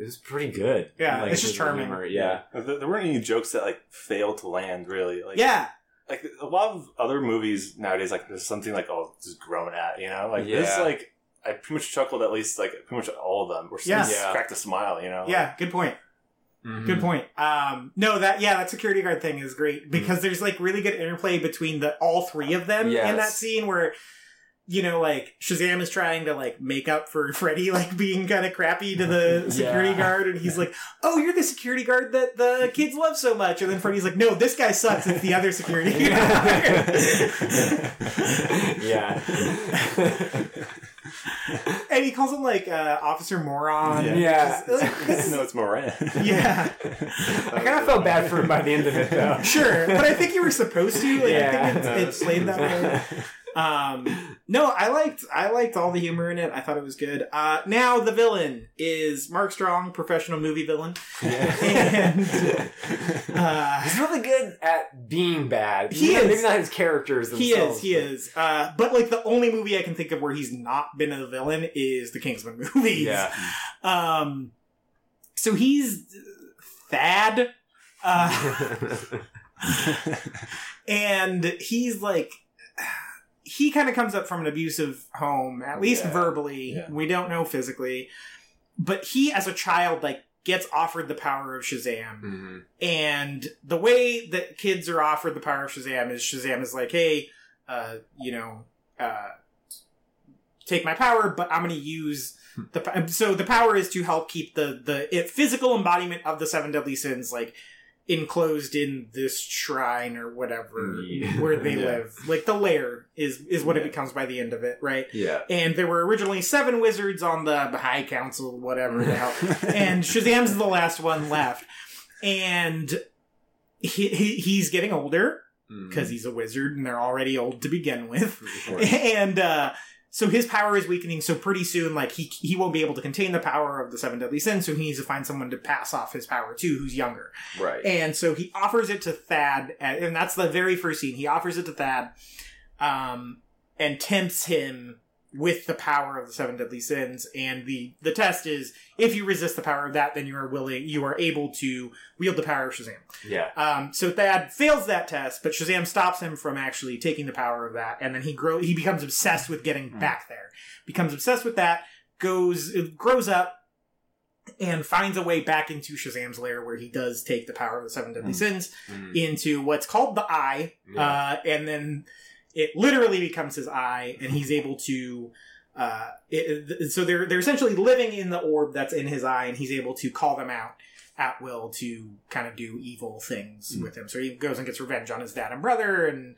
it was pretty good. Yeah, like, it's just charming. humor, Yeah, There, there weren't any jokes that like failed to land really. Like yeah, like a lot of other movies nowadays, like there's something like oh, just grown at, you know. Like this, like I pretty much chuckled at least like pretty much all of them. Or Yeah. yeah. cracked a smile, you know. yeah. Good point. Mhm. Good point. Um, no, that yeah, that security guard thing is great because there's like really good interplay between the all three of them in that scene where. You know, like Shazam is trying to like make up for Freddy like being kind of crappy to the security Yeah. guard, and he's like, "Oh, you're the security guard that the kids love so much," and then Freddy's like, "No, this guy sucks. It's the other security guard." yeah. and he calls him like uh, Officer Moron. Yeah. Yeah. Just, like, no, it's Moran. Yeah. I kind of felt bad for him by the end of it, though. Sure, but I think you were supposed to. Like, I Yeah. think it's, it's played that way. Um, no, I liked I liked all the humor in it. I thought it was good. Uh, now the villain is Mark Strong, professional movie villain. And, uh, He's really good at being bad. He Maybe is. not his characters he is, he but- is. Uh, but like the only movie I can think of where he's not been a villain is the Kingsman movies. Yeah. Um, so he's Thad. Uh, and he's like he kind of comes up from an abusive home at least Yeah. verbally Yeah. we don't know physically but he as a child like gets offered the power of shazam Mhm. and the way that kids are offered the power of shazam is shazam is like hey uh you know uh take my power but i'm going to use the po- so the power is to help keep the the it, physical embodiment of the seven deadly sins like enclosed in this shrine or whatever Yeah. where they Yeah. live like the lair is is what it becomes by the end of it right Yeah. and there were originally seven wizards on the high council whatever the hell and Shazam's the last one left. And he, he he's getting older because he's a wizard, and they're already old to begin with. And uh, so his power is weakening. So pretty soon, like he he won't be able to contain the power of the seven deadly sins. So he needs to find someone to pass off his power to, who's younger. Right. And so he offers it to Thad, and that's the very first scene. He offers it to Thad, um, and tempts him with the power of the seven deadly sins. And the the test is if you resist the power of that, then you are willing, you are able to wield the power of Shazam. Yeah. Um, so Thad fails that test, but Shazam stops him from actually taking the power of that, and then he grow he becomes obsessed with getting back there. Becomes obsessed with that, goes grows up, and finds a way back into Shazam's lair, where he does take the power of the seven deadly Mm. sins Mhm. into what's called the Eye, Yeah. uh, and then it literally becomes his eye, and he's able to. Uh, it, so they're they're essentially living in the orb that's in his eye, and he's able to call them out at will to kind of do evil things Mm. with him. So he goes and gets revenge on his dad and brother and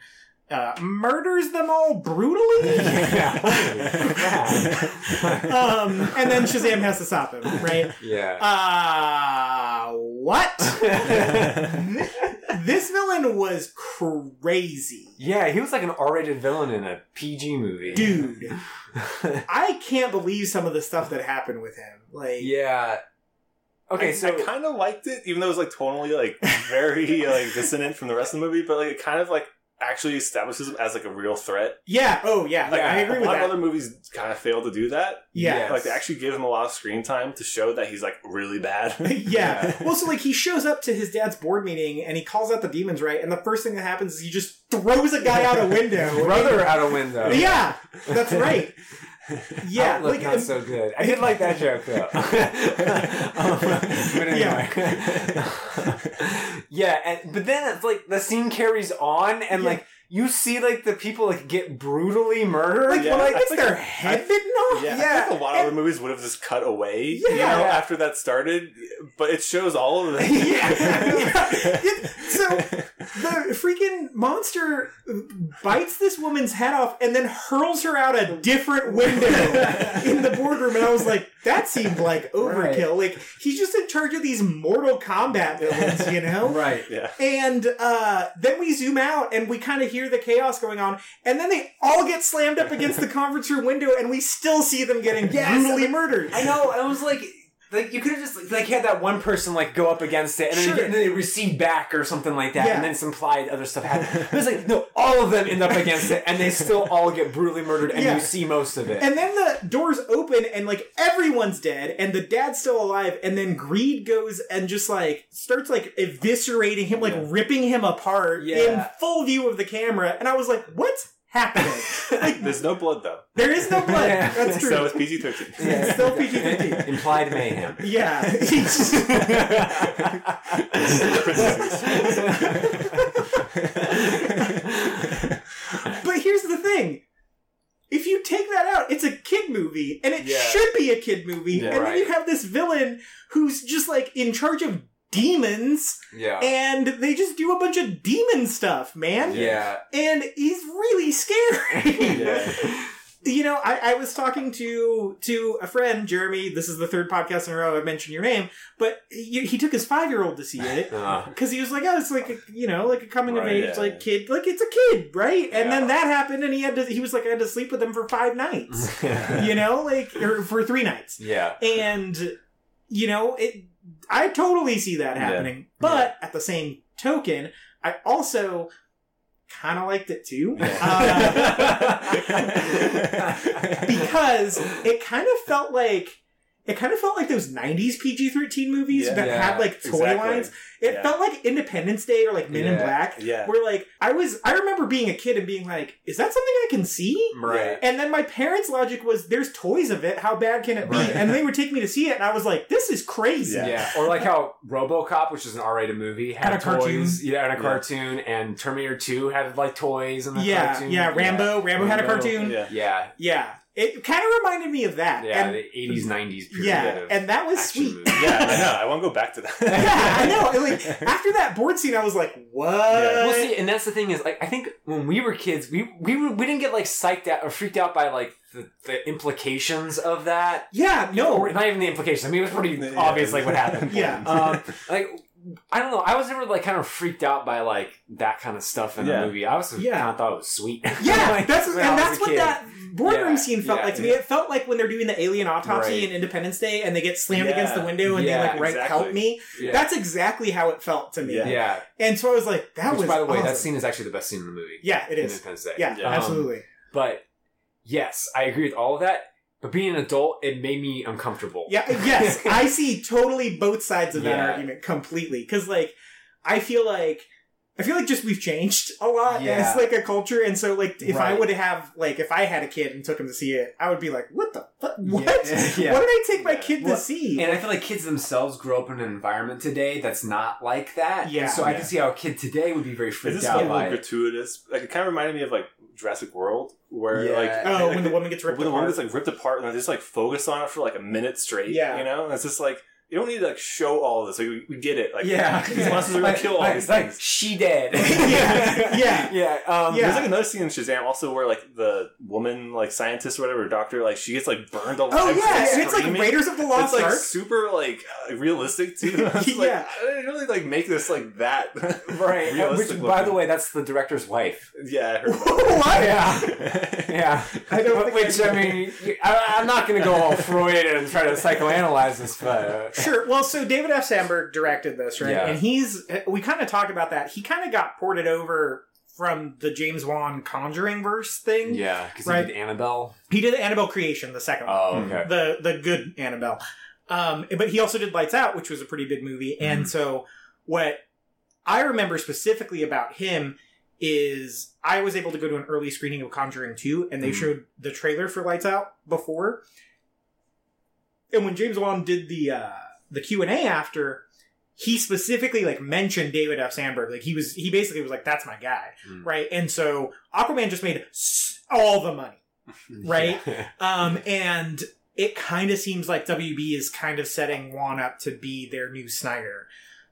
uh, murders them all brutally. um, and then Shazam has to stop him, right? yeah. Uh, what? this villain was crazy. yeah, he was like an R-rated villain in a PG movie. Dude, I can't believe some of the stuff that happened with him. Like, yeah. Okay, I, so I kind of liked it, even though it was like totally like very like dissonant from the rest of the movie. But like it kind of like actually establishes him as like a real threat. yeah, oh yeah, Like I agree a with lot that. of other movies kind of fail to do that. yeah. Yes. Like they actually give him a lot of screen time to show that he's like really bad. yeah. Well, so like he shows up to his dad's board meeting and he calls out the demons, right? And the first thing that happens is he just throws a guy out a window. brother out a window. Yeah, that's right. Yeah, Outlook like not and- so good. I did like that joke though. Um, but anyway, yeah. And, but then it's like the scene carries on, and Yeah. like you see like the people like get brutally murdered. like, Yeah, when I I gets think- their head bitten off. Yeah, Yeah, I think a lot of other movies would have just cut away, you know, after that started. But it shows all of it. Yeah. It- the freaking monster bites this woman's head off and then hurls her out a different window in the boardroom, and I was like, that seemed like overkill. Like he's just in charge of these Mortal Kombat villains, you know? right. yeah. And uh, then we zoom out and we kind of hear the chaos going on, and then they all get slammed up against the conference room window, and we still see them getting Yes, brutally murdered. I know. I was like. Like you could have just like had that one person like go up against it and then, Sure. and then they recede back or something like that Yeah. and then some implied other stuff happened. It was like no, all of them end up against it and they still all get brutally murdered and Yeah. you see most of it. And then the doors open and like everyone's dead and the dad's still alive and then Greed goes and just like starts like eviscerating him, like Yeah. ripping him apart in full view of the camera. And I was like, what's happening? There's no blood though, there is no blood. Yeah. That's true. so it's PG thirteen. It's still PG-13. Implied mayhem. yeah. but here's the thing. If you take that out, it's a kid movie, and it Yeah. should be a kid movie. Yeah. and then you have this villain who's just like in charge of demons, yeah. and they just do a bunch of demon stuff, man. Yeah. And he's really scary. Yeah. you know, I, I was talking to to a friend, Jeremy. This is the third podcast in a row I've mentioned your name, but he, he took his five year old to see it. Uh-huh. Because he was like, oh, it's like a, you know, like a coming of age, yeah, like kid, like it's a kid, right? And then that happened, and he had to. He was like, I had to sleep with him for five nights, you know, like or for three nights, yeah. and you know, it. I totally see that Yeah. happening, but at the same token, I also kind of liked it too. Uh, because it kind of felt like it kind of felt like those 90s PG-13 movies Yeah. that Yeah, had like toy exactly. lines. It Yeah. felt like Independence Day or like Men in Black. Yeah. Where like I was I remember being a kid and being like, is that something I can see? Right. And then my parents' logic was, "There's toys of it. How bad can it be?" Right. And they would take me to see it, and I was like, "This is crazy." Yeah. Yeah, or like how RoboCop, which is an R-rated movie, had, Had a cartoon. Yeah, and a Yeah. cartoon, and Terminator Two had like toys and the yeah, cartoon. yeah. Rambo, Rambo had a cartoon. Yeah, Yeah. Yeah, it kind of reminded me of that. yeah, and, the eighties, nineties period. yeah, of and that was sweet. movies. Yeah, I know. I want to go back to that. yeah, I know. And, Like after that board scene, I was like, "What?" Yeah. Well, see, and that's the thing is, like, I think when we were kids, we we were, we didn't get like psyched out or freaked out by like the, the implications of that. yeah, no, or not even the implications. I mean, it was pretty Yeah. obvious, like what happened. Yeah. um, like I don't know. I was never like kind of freaked out by like that kind of stuff in Yeah. the movie. I was Yeah. kind of thought it was sweet. Yeah, Like, that's and that's what kid. that boardroom Yeah, scene felt yeah, like to me. It felt like when they're doing the alien autopsy Right. in Independence Day and they get slammed Yeah. against the window and Yeah, they like write exactly. "Help me." Yeah. That's exactly how it felt to me. Yeah. yeah. And so I was like, "That Which, was." by the way, that scene is actually the best scene in the movie. Yeah, it is. Independence Day. Yeah, Yeah. Um, absolutely. But yes, I agree with all of that. But being an adult, it made me uncomfortable. Yeah, yes, I see totally both sides of that Yeah. argument completely. Because like, I feel like. I feel like just we've changed a lot Yeah. as like a culture, and so like if I would have like if I had a kid and took him to see it, I would be like, "What the fuck? What? Yeah. What did I take my kid Well, to see?" And I feel like kids themselves grow up in an environment today that's not like that. Yeah. And so I can see how a kid today would be very Is freaked this a out little by it. gratuitous? Like it kind of reminded me of like Jurassic World, where Yeah. like Oh, like, when the woman gets ripped when the woman gets like ripped apart and they just like focus on it for like a minute straight. Yeah. you know, and it's just like you don't need to like show all this. Like we, we get it. Like yeah, these monsters are gonna kill all like- these like, things. she dead. Yeah, yeah. yeah. Um, Yeah. There's like another scene in Shazam also where like the woman like scientist or whatever doctor like she gets like burned alive. Oh yeah, and it's like. Raiders of the Lost It's like Ark. super like uh, realistic too. I like, Yeah. I didn't really like make this like that Right. uh, Which, realistic by the way, that's the director's wife. yeah, I heard what? Yeah. Yeah. I don't Which I- I mean, I, I'm not going to go all Freud and try to psychoanalyze this, but uh, Sure. Well, so David F. Sandberg directed this, right? Yeah. And he's we kind of talked about that. He kind of got ported over from the James Wan Conjuring verse thing. yeah, because Right. he did Annabelle. He did Annabelle Creation, the second one, Oh, okay. the the good Annabelle. Um, but he also did Lights Out, which was a pretty big movie. And Mhm. so what I remember specifically about him is I was able to go to an early screening of Conjuring 2 and they Mhm. showed the trailer for Lights Out before. And when James Wan did the uh the Q&A after, he specifically like mentioned David F. Sandberg. Like he was he basically was like that's my guy, Mm. right? And so Aquaman just made all the money. Right? Yeah. Um, and it kind of seems like WB is kind of setting Wan up to be their new Snyder.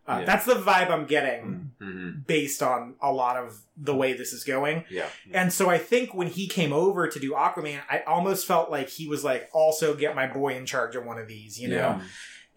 Uh, Yeah. That's the vibe I'm getting Mhm. based on a lot of the way this is going. Yeah. And so I think when he came over to do Aquaman, I almost felt like he was like, also get my boy in charge of one of these, you know? Yeah.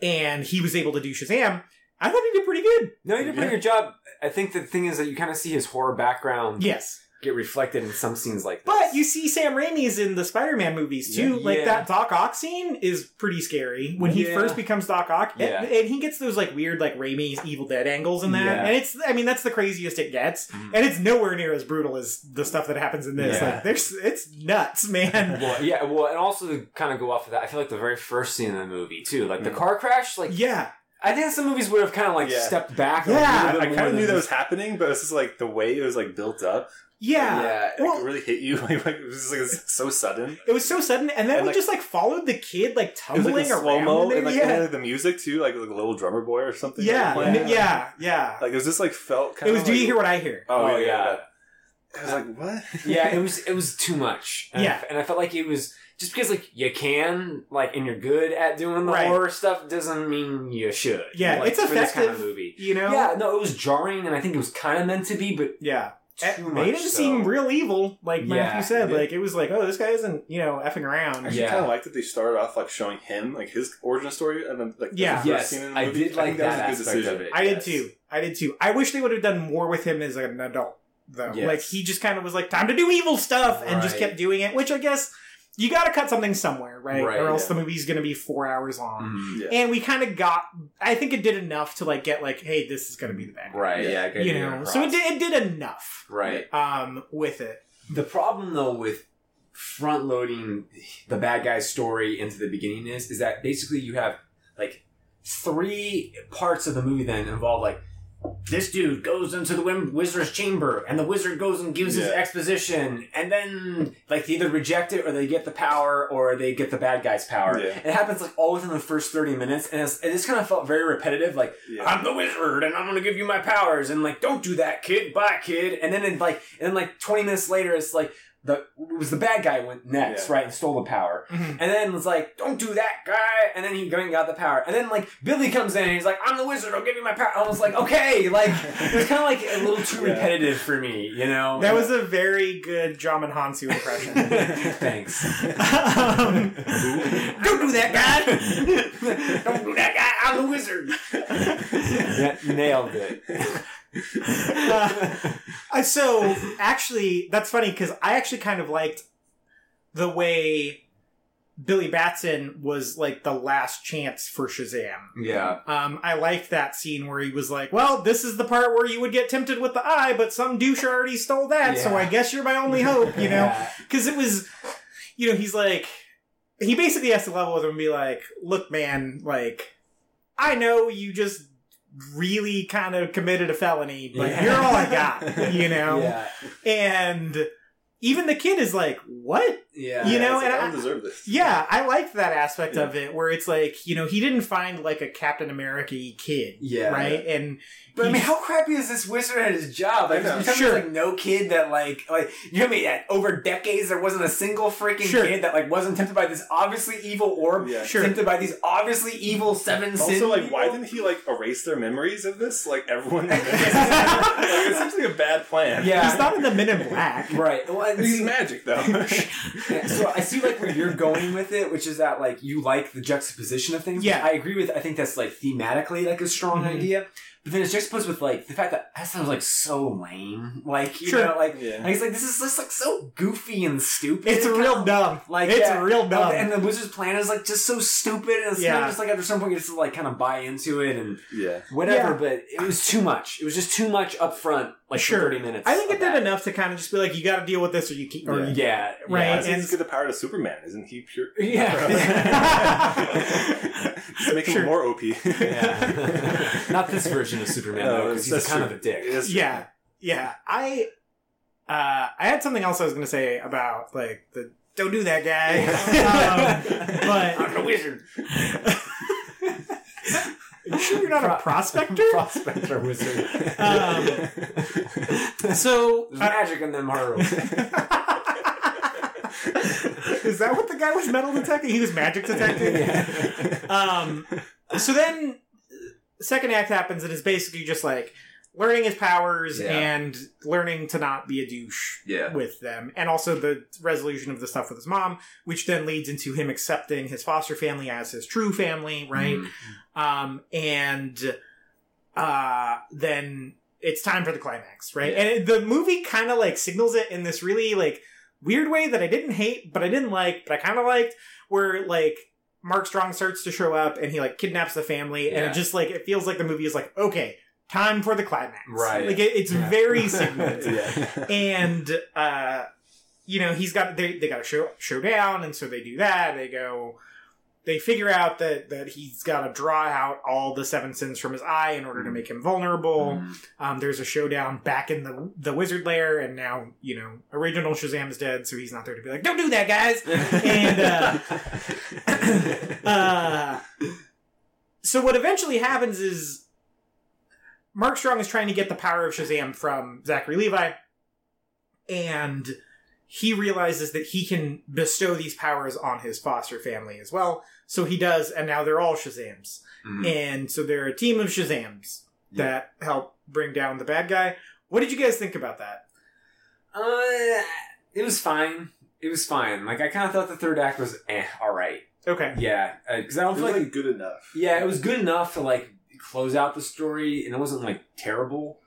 And he was able to do Shazam. I thought he did pretty good. No, you did a pretty Yeah. good job. I think the thing is that you kind of see his horror background Yes. Get reflected in some scenes like this. But you see Sam Raimi's in the Spider-Man movies too. Yeah. Like Yeah. that Doc Ock scene is pretty scary when he Yeah. first becomes Doc Ock, and, Yeah. and he gets those like weird like Raimi's Evil Dead angles in that, Yeah. and it's I mean that's the craziest it gets, Mhm. and it's nowhere near as brutal as the stuff that happens in this. Yeah. Like there's it's nuts, man. well, yeah, well, and also to kind of go off of that, I feel like the very first scene in the movie too, like the Mm. car crash, like yeah, I think some movies would have kind of like Yeah. stepped back. a Yeah, little I, bit I kind of knew that was happening, but it's just like the way it was like built up. Yeah. Yeah. It Well- really hit you. Like, like, it was just like so sudden. It was so sudden, and then And, we like- just like followed the kid like It was tumbling like the slow around. mo and like, yeah. and, like, the music too, like, like a little drummer boy or something. yeah, like, yeah, yeah, yeah. Like it was just like felt kind of It of. was. Do you hear what I hear? Oh, Oh, yeah. yeah. I was like, what? yeah, it was it was too much. And Yeah. I, and I felt like it was just because like you can like and you're good at doing the Right. horror stuff doesn't mean you should. Yeah, Like, it's for this kind of effective. movie. You know? Yeah, no, it was jarring, and I think it was kind of meant to be, but Yeah. Eh, too It much. made him so. seem real evil, like Yeah, Matthew said. yeah. Like it was like, oh, this guy isn't, you know, effing around. I actually Yeah. kind of liked that they started off like showing him like his origin story, and then like Yeah. the first Yes, scene in the I movie. did like think that, was a good aspect decision. of it. I did too. I did too. I wish they would have done more with him as an adult, though. Yes. Like he just kind of was like, time to do evil stuff, and just kept doing it. Which I guess you got to cut something somewhere, right? Right, or else yeah. the movie's going to be four hours long. Mhm. Yeah. And we kind of got. I think it did enough to like get like, hey, this is going to be the bad guy. Right, Yeah. yeah, You you know, so it did, it did enough. Right. Um, with it. The problem though with front loading the bad guy's story into the beginning is is that basically you have like three parts of the movie then involve like this dude goes into the wizard's chamber and the wizard goes and gives his exposition and then like they either reject it or they get the power or they get the bad guy's power Yeah. it happens like all within the first 30 minutes and it's, it just kind of felt very repetitive like Yeah. I'm the wizard and I'm gonna give you my powers and like don't do that kid bye kid and then it like and then like 20 minutes later it's like the it was the bad guy went next Yeah. right and stole the power Mhm. and then was like don't do that guy and then he went and got the power and then like Billy comes in and he's like I'm the wizard I'll give you my power I was like okay like it was kind of like a little too Yeah. repetitive for me you know That was a very good Djimon Hounsou impression. thanks um, don't do that, guy. don't do that guy I'm the wizard yeah, nailed it Uh, so actually, that's funny because I actually kind of liked the way Billy Batson was like the last chance for Shazam. yeah Um, I liked that scene where he was like, "Well, this is the part where you would get tempted with the eye, but some douche already stole that, so I guess you're my only hope." You know, Yeah. because it was, you know, he's like, he basically has to level with him and be like, "Look, man, like, I know you just." Really kind of committed a felony, but Yeah. you're all I got, you know? yeah and even the kid is like, "What?" Yeah. You know, it's like, and I I- don't deserve this. Yeah, I liked that aspect Yeah. of it, where it's like, you know, he didn't find like a Captain America kid, Yeah. right? And But I mean, how crappy is this wizard at his job? Like, I know. you Sure. like no kid that like like you know what I mean? That over decades there wasn't a single freaking Sure. kid that like wasn't tempted by this obviously evil orb, Yeah. Sure. tempted by these obviously evil seven sins. Also, like, why didn't he like erase their memories of this? Like everyone, like, it seems like a bad plan. Yeah. he's not in the Men in Black. Right. Well, and he's magic though. Yeah, so I see like where you're going with it, which is that like you like the juxtaposition of things. Yeah. I agree with. I think that's like thematically like a strong Mhm. idea, but then it's juxtaposed with like the fact that that sounds like so lame. Like you Sure. know, like Yeah. like, it's like this is just like so goofy and stupid. It's real dumb. Like it's yeah, real dumb. and the wizard's plan is like just so stupid, and it's Yeah. kind of just like after some point you just like kind of buy into it and yeah. whatever. Yeah. But it was too much. It was just too much up front, like for Sure. thirty minutes. I think it did that. enough to kind of just be like, you got to deal with this, or you keep, or Yeah. you- Yeah, Right. Why Yeah. does he and- just get the power to Superman? Isn't he pure? Yeah. just make him more OP. Yeah. Not this version of Superman though, because he's kind true. of a dick. It is true. yeah, yeah. I, uh, I had something else I was going to say about like the don't do that guy. um, but I'm a wizard. Are you sure you're not a prospector? Prospector wizard. Um, so There's magic in them horror. Is that what the guy was metal detecting? He was magic detecting. Um, so then, second act happens, and it's basically just like learning his powers Yeah. and learning to not be a douche Yeah. with them, and also the resolution of the stuff with his mom, which then leads into him accepting his foster family as his true family, right? Mm. Um, and uh, then it's time for the climax, right? And it, the movie kind of like signals it in this really like weird way that I didn't hate, but I didn't like, but I kind of liked, where like Mark Strong starts to show up and he like kidnaps the family, and it just like it feels like the movie is like okay, time for the climax, Right. Like it, it's Yeah. very signaled yeah. and uh you know he's got they, they got to show show down and so they do that they go they figure out that that he's got to draw out all the seven sins from his eye in order to make him vulnerable. Mm. um there's a showdown back in the the wizard lair and now you know original shazam is dead so he's not there to be like don't do that guys! And uh uh, so what eventually happens is Mark Strong is trying to get the power of Shazam from Zachary Levi, and he realizes that he can bestow these powers on his foster family as well. So he does, and now they're all Shazams. Mm. And so they're a team of Shazams that help bring down the bad guy. What did you guys think about that? Uh, it was fine. It was fine. Like I kind of thought the third act was eh, all right. Okay. Yeah, because I It don't was feel like like good enough. yeah, it was good enough to like close out the story, and it wasn't like terrible.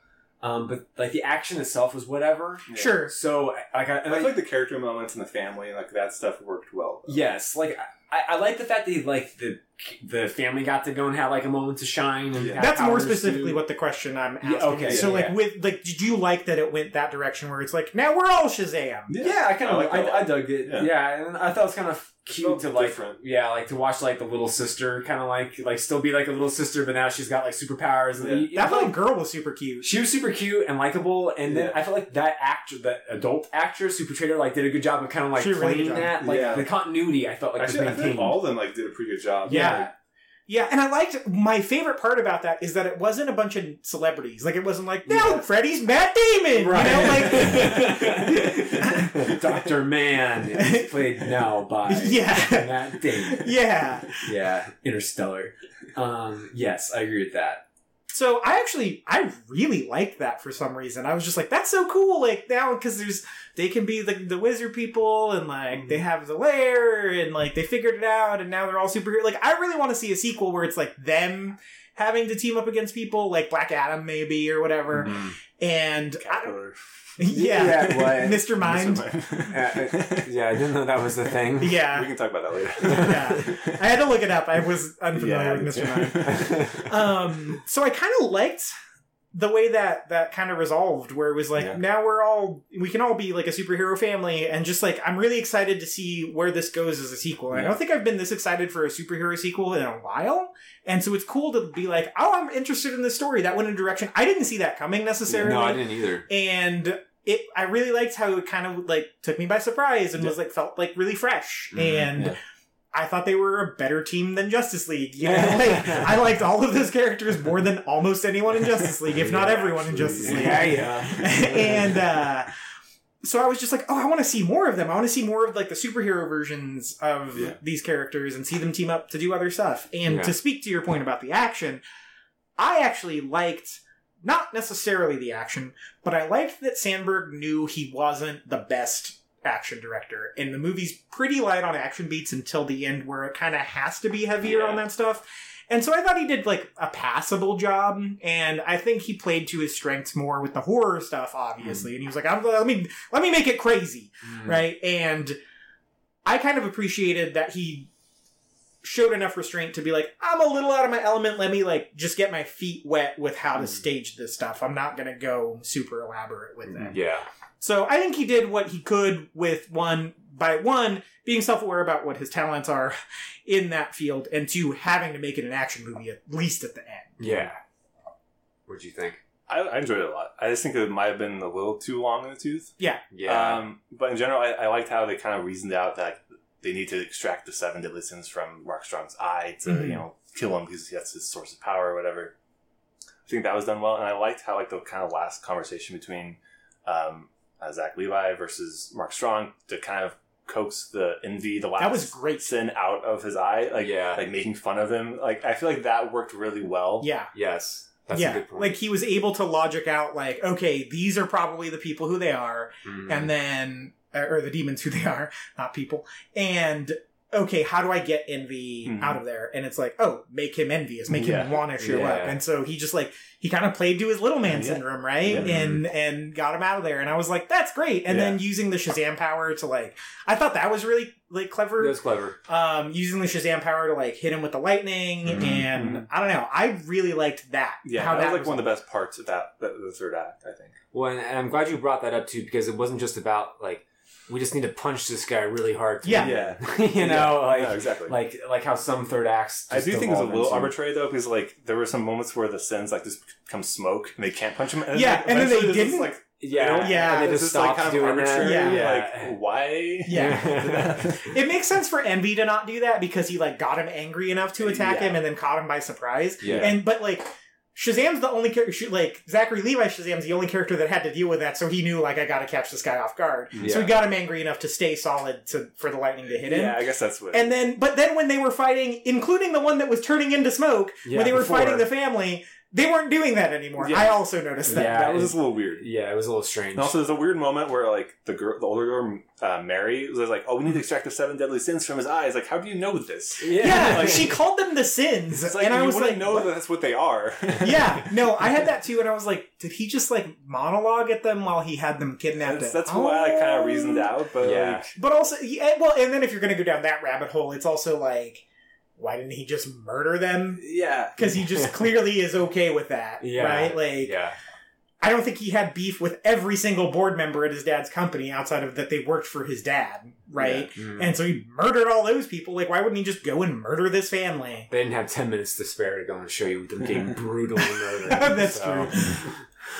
Um, but like the action itself was whatever. Yeah. Sure. So like I, And I feel like the character moments in the family, like that stuff worked well. though. Yes, like I, I like the fact that he, like the the family got to go and have like a moment to shine. And Yeah. That's more specifically too. what the question I'm asking. Yeah, okay, is. so yeah, like yeah. with like did you like that it went that direction where it's like now we're all Shazam? Yeah, I kind of like I, that I, a lot. dug it. Yeah. Yeah. and I thought it was kind of cute to like different. yeah, like to watch like the little sister kind of like like still be like a little sister, but now she's got like superpowers. And Yeah. you- I That felt little girl was super cute. she was super cute and likable, and then I felt like that actor, that adult actress who portrayed her, like did a good job of kind of like She did a really playing that, like Yeah. the continuity. I felt like Actually, I was think maintained. all of them like did a pretty good job. Yeah. Like, Yeah, and I liked my favorite part about that is that it wasn't a bunch of celebrities. Like it wasn't like, no, Yeah. Freddie's Matt Damon. You know, like Doctor Mann is played now by Yeah. Matt Damon. Yeah. Yeah, Interstellar. Um, yes, I agree with that. So I actually I really liked that for some reason. I was just like, that's so cool. Like now because there's they can be the the wizard people and like they have the lair and like they figured it out and now they're all superhero. Like I really want to see a sequel where it's like them having to team up against people like Black Adam maybe or whatever. Mm-hmm. And I, yeah, Yeah, what? Mr. Mind. Uh, yeah, I didn't know that was the thing. Yeah. we can talk about that later. Yeah. I had to look it up. I was unfamiliar with Mr. Mind. Um, so I kind of liked the way that that kind of resolved, where it was like, Yeah. now we're all we can all be like a superhero family, and just like I'm really excited to see where this goes as a sequel. And I don't think I've been this excited for a superhero sequel in a while, and so it's cool to be like, oh, I'm interested in this story that went in a direction I didn't see that coming necessarily no, I didn't either. and it I really liked how it kind of like took me by surprise and was like felt like really fresh Mhm, and yeah. I thought they were a better team than Justice League. You know, like, I liked all of those characters more than almost anyone in Justice League, if not Yeah, everyone in Justice League. Yeah, yeah. and uh, so I was just like, oh, I want to see more of them. I want to see more of like the superhero versions of Yeah. these characters and see them team up to do other stuff. And Yeah. to speak to your point about the action, I actually liked not necessarily the action, but I liked that Sandberg knew he wasn't the best action director. And the movie's pretty light on action beats until the end, where it kind of has to be heavier Yeah. on that stuff. And so I thought he did like a passable job, and I think he played to his strengths more with the horror stuff, obviously. And he was like, I'm, "Let me let me make it crazy, Mm. right?" And I kind of appreciated that he showed enough restraint to be like, I'm a little out of my element. Let me like just get my feet wet with how to Mm. stage this stuff. I'm not gonna go super elaborate with it. Yeah. So I think he did what he could with one by one being self-aware about what his talents are in that field, and two having to make it an action movie at least at the end. Yeah. What'd you think? I, I enjoyed it a lot. I just think it might have been a little too long in the tooth. Yeah. Um, but in general, I, I liked how they kind of reasoned out that they need to extract the seven deadly sins from Mark Strong's eye to Mhm. you know kill him because that's his source of power or whatever. I think that was done well, and I liked how like the kind of last conversation between um, uh, Zach Levi versus Mark Strong to kind of coax the envy, the last That was great. sin out of his eye, like Yeah. like making fun of him. Like I feel like that worked really well. Yeah. yes. That's yeah, a good point. like he was able to logic out, like, okay, these are probably the people who they are, Mhm. and then or the demons who they are, not people. And okay, how do I get envy Mhm. out of there? And it's like, oh, make him envious, make him want to show Yeah. up. And so he just like he kind of played to his little man Yeah. syndrome, right? Yeah. And and got him out of there. And I was like, that's great. And Yeah. then using the Shazam power to like, I thought that was really like clever. That was clever. um, using the Shazam power to like hit him with the lightning, Mhm. and I don't know. I really liked that. Yeah, how that was like one of the best parts of that, that the third act. I think. Well, and, and I'm glad you brought that up too, because it wasn't just about like we just need to punch this guy really hard. To Yeah. win. you know, Yeah. like Yeah, exactly. like like how some third acts. I do think it's a little into- arbitrary though, because like there were some moments where the sins like just become smoke and they can't punch him. And Yeah, like, and then they eventually there's didn't? Like, Yeah, Yeah, and they it's just just like stopped kind of doing that. arbitrary. Yeah. Like why? Yeah. it makes sense for Envy to not do that because he like got him angry enough to attack Yeah. him and then caught him by surprise. Yeah. And but like Shazam's the only character. Like Zachary Levi Shazam's the only character that had to deal with that, so he knew like I got to catch this guy off guard. So he got him angry enough to stay solid to for the lightning to hit him. Yeah, I guess that's what. And then, but then when they were fighting, including the one that was turning into smoke, Yeah, when they were before. fighting the family, they weren't doing that anymore. Yeah. I also noticed that. Yeah. that was a little weird. yeah, it was a little strange. And also, there's a weird moment where like the girl, the older girl, uh, Mary, was like, "Oh, we need to extract the seven deadly sins from his eyes." Like, how do you know this? Yeah, Like- she called them the sins, It's like and I you was wouldn't like, know what? that that's what they are. yeah, no, I had that too, and I was like, did he just like monologue at them while he had them kidnapped? that's, that's why I kind of reasoned out. But Yeah. like, But also, yeah, well, and then if you're going to go down that rabbit hole, it's also like, why didn't he just murder them? yeah, Because he just clearly is okay with that, Yeah. right? Like, yeah, I don't think he had beef with every single board member at his dad's company outside of that they worked for his dad, right? Mm. And so he murdered all those people. Like, why wouldn't he just go and murder this family? they didn't have ten minutes to spare to go and show you them getting brutally murdered. That's so.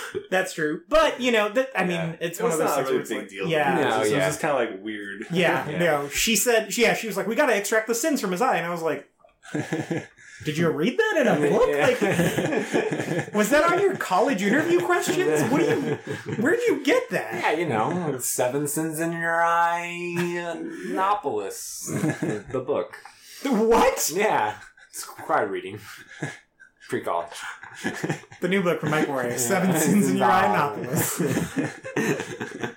That's true. But, you know, that, I mean, Yeah. it's it one was of those not a things really big like- deal. Yeah. it was No, just, yeah. just kind of like weird. Yeah, Yeah. no. She said, yeah, she was like, we got to extract the sins from his eye. And I was like, did you read that in a book? Yeah. Like, was that on your college interview questions? What do you, where'd you get that? Yeah, you know, Seven Sins in Your Eye, Nopolis, the, the book. What? Yeah, it's required reading. Pre college. The new book from Mike Morris, Seven Sins in Your Eye, Nopolis.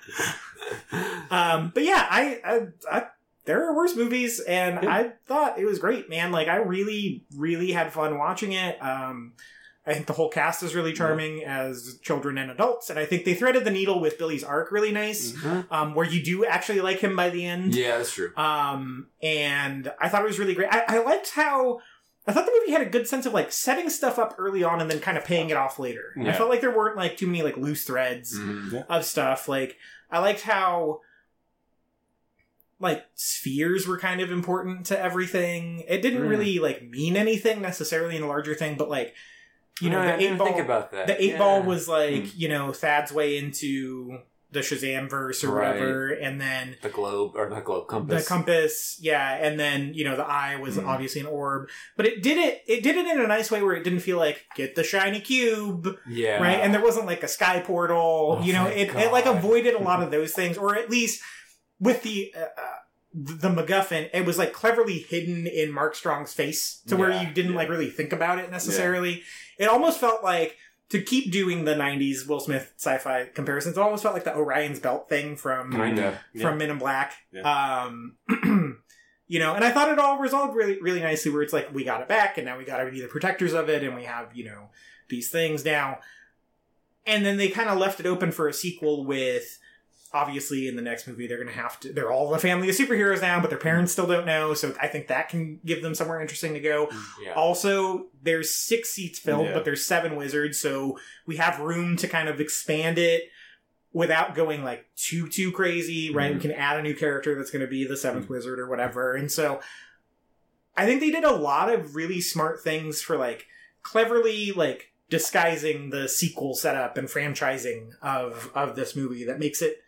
Um, but yeah, I, I, I, there are worse movies, and I thought it was great, man. Like, I really, really had fun watching it. Um, I think the whole cast is really charming as children and adults, and I think they threaded the needle with Billy's arc really nice, um, where you do actually like him by the end. Yeah, that's true. Um, and I thought it was really great. I, I liked how I thought the movie had a good sense of like setting stuff up early on and then kind of paying it off later. I felt like there weren't like too many like loose threads Mhm. of stuff. Like I liked how like spheres were kind of important to everything. It didn't Mm. really like mean anything necessarily in a larger thing, but like you know, I the didn't eight ball think about that. the eight Yeah. ball was like, you know, Thad's way into the Shazam verse or Right. whatever, and then The globe or not globe compass. the compass, yeah, and then you know the eye was Mhm. obviously an orb, but it did it. It did it in a nice way where it didn't feel like get the shiny cube, yeah. right? And there wasn't like a sky portal. Oh, you know, it, it like avoided a lot of those things, or at least with the. Uh, uh, the MacGuffin, it was like cleverly hidden in Mark Strong's face to where you didn't yeah. like really think about it necessarily. It almost felt like to keep doing the '90s Will Smith sci-fi comparisons. It almost felt like the Orion's Belt thing from Kinda. Yeah. from Men in Black. Yeah. Um, you know, and I thought it all resolved really, really nicely. Where it's like we got it back, and now we got to be the protectors of it, and we have you know these things now. And then they kind of left it open for a sequel with. Obviously, in the next movie, they're going to have to. They're all a family of superheroes now, but their parents still don't know. So I think that can give them somewhere interesting to go. Yeah. Also, there's six seats filled, Yeah. but there's seven wizards, so we have room to kind of expand it without going like too too crazy, right? We mm-hmm. can add a new character that's going to be the 7th mm-hmm. wizard or whatever, and so I think they did a lot of really smart things for like cleverly like disguising the sequel setup and franchising of of this movie that makes it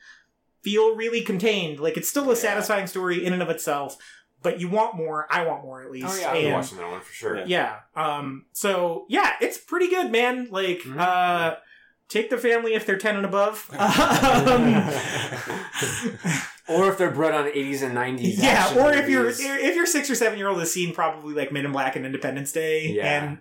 feel really contained. Like it's still a Yeah. satisfying story in and of itself, but you want more. I want more at least. Oh yeah, I'll be And- watching that one for sure. Yeah. yeah. Um. So yeah, it's pretty good, man. Like, Mhm. uh, take the family if they're ten and above. um, or if they're bred on 80s and 90s. yeah, or if you're movies. if your six or seven year old has seen probably like Men in Black and Independence Day Yeah. and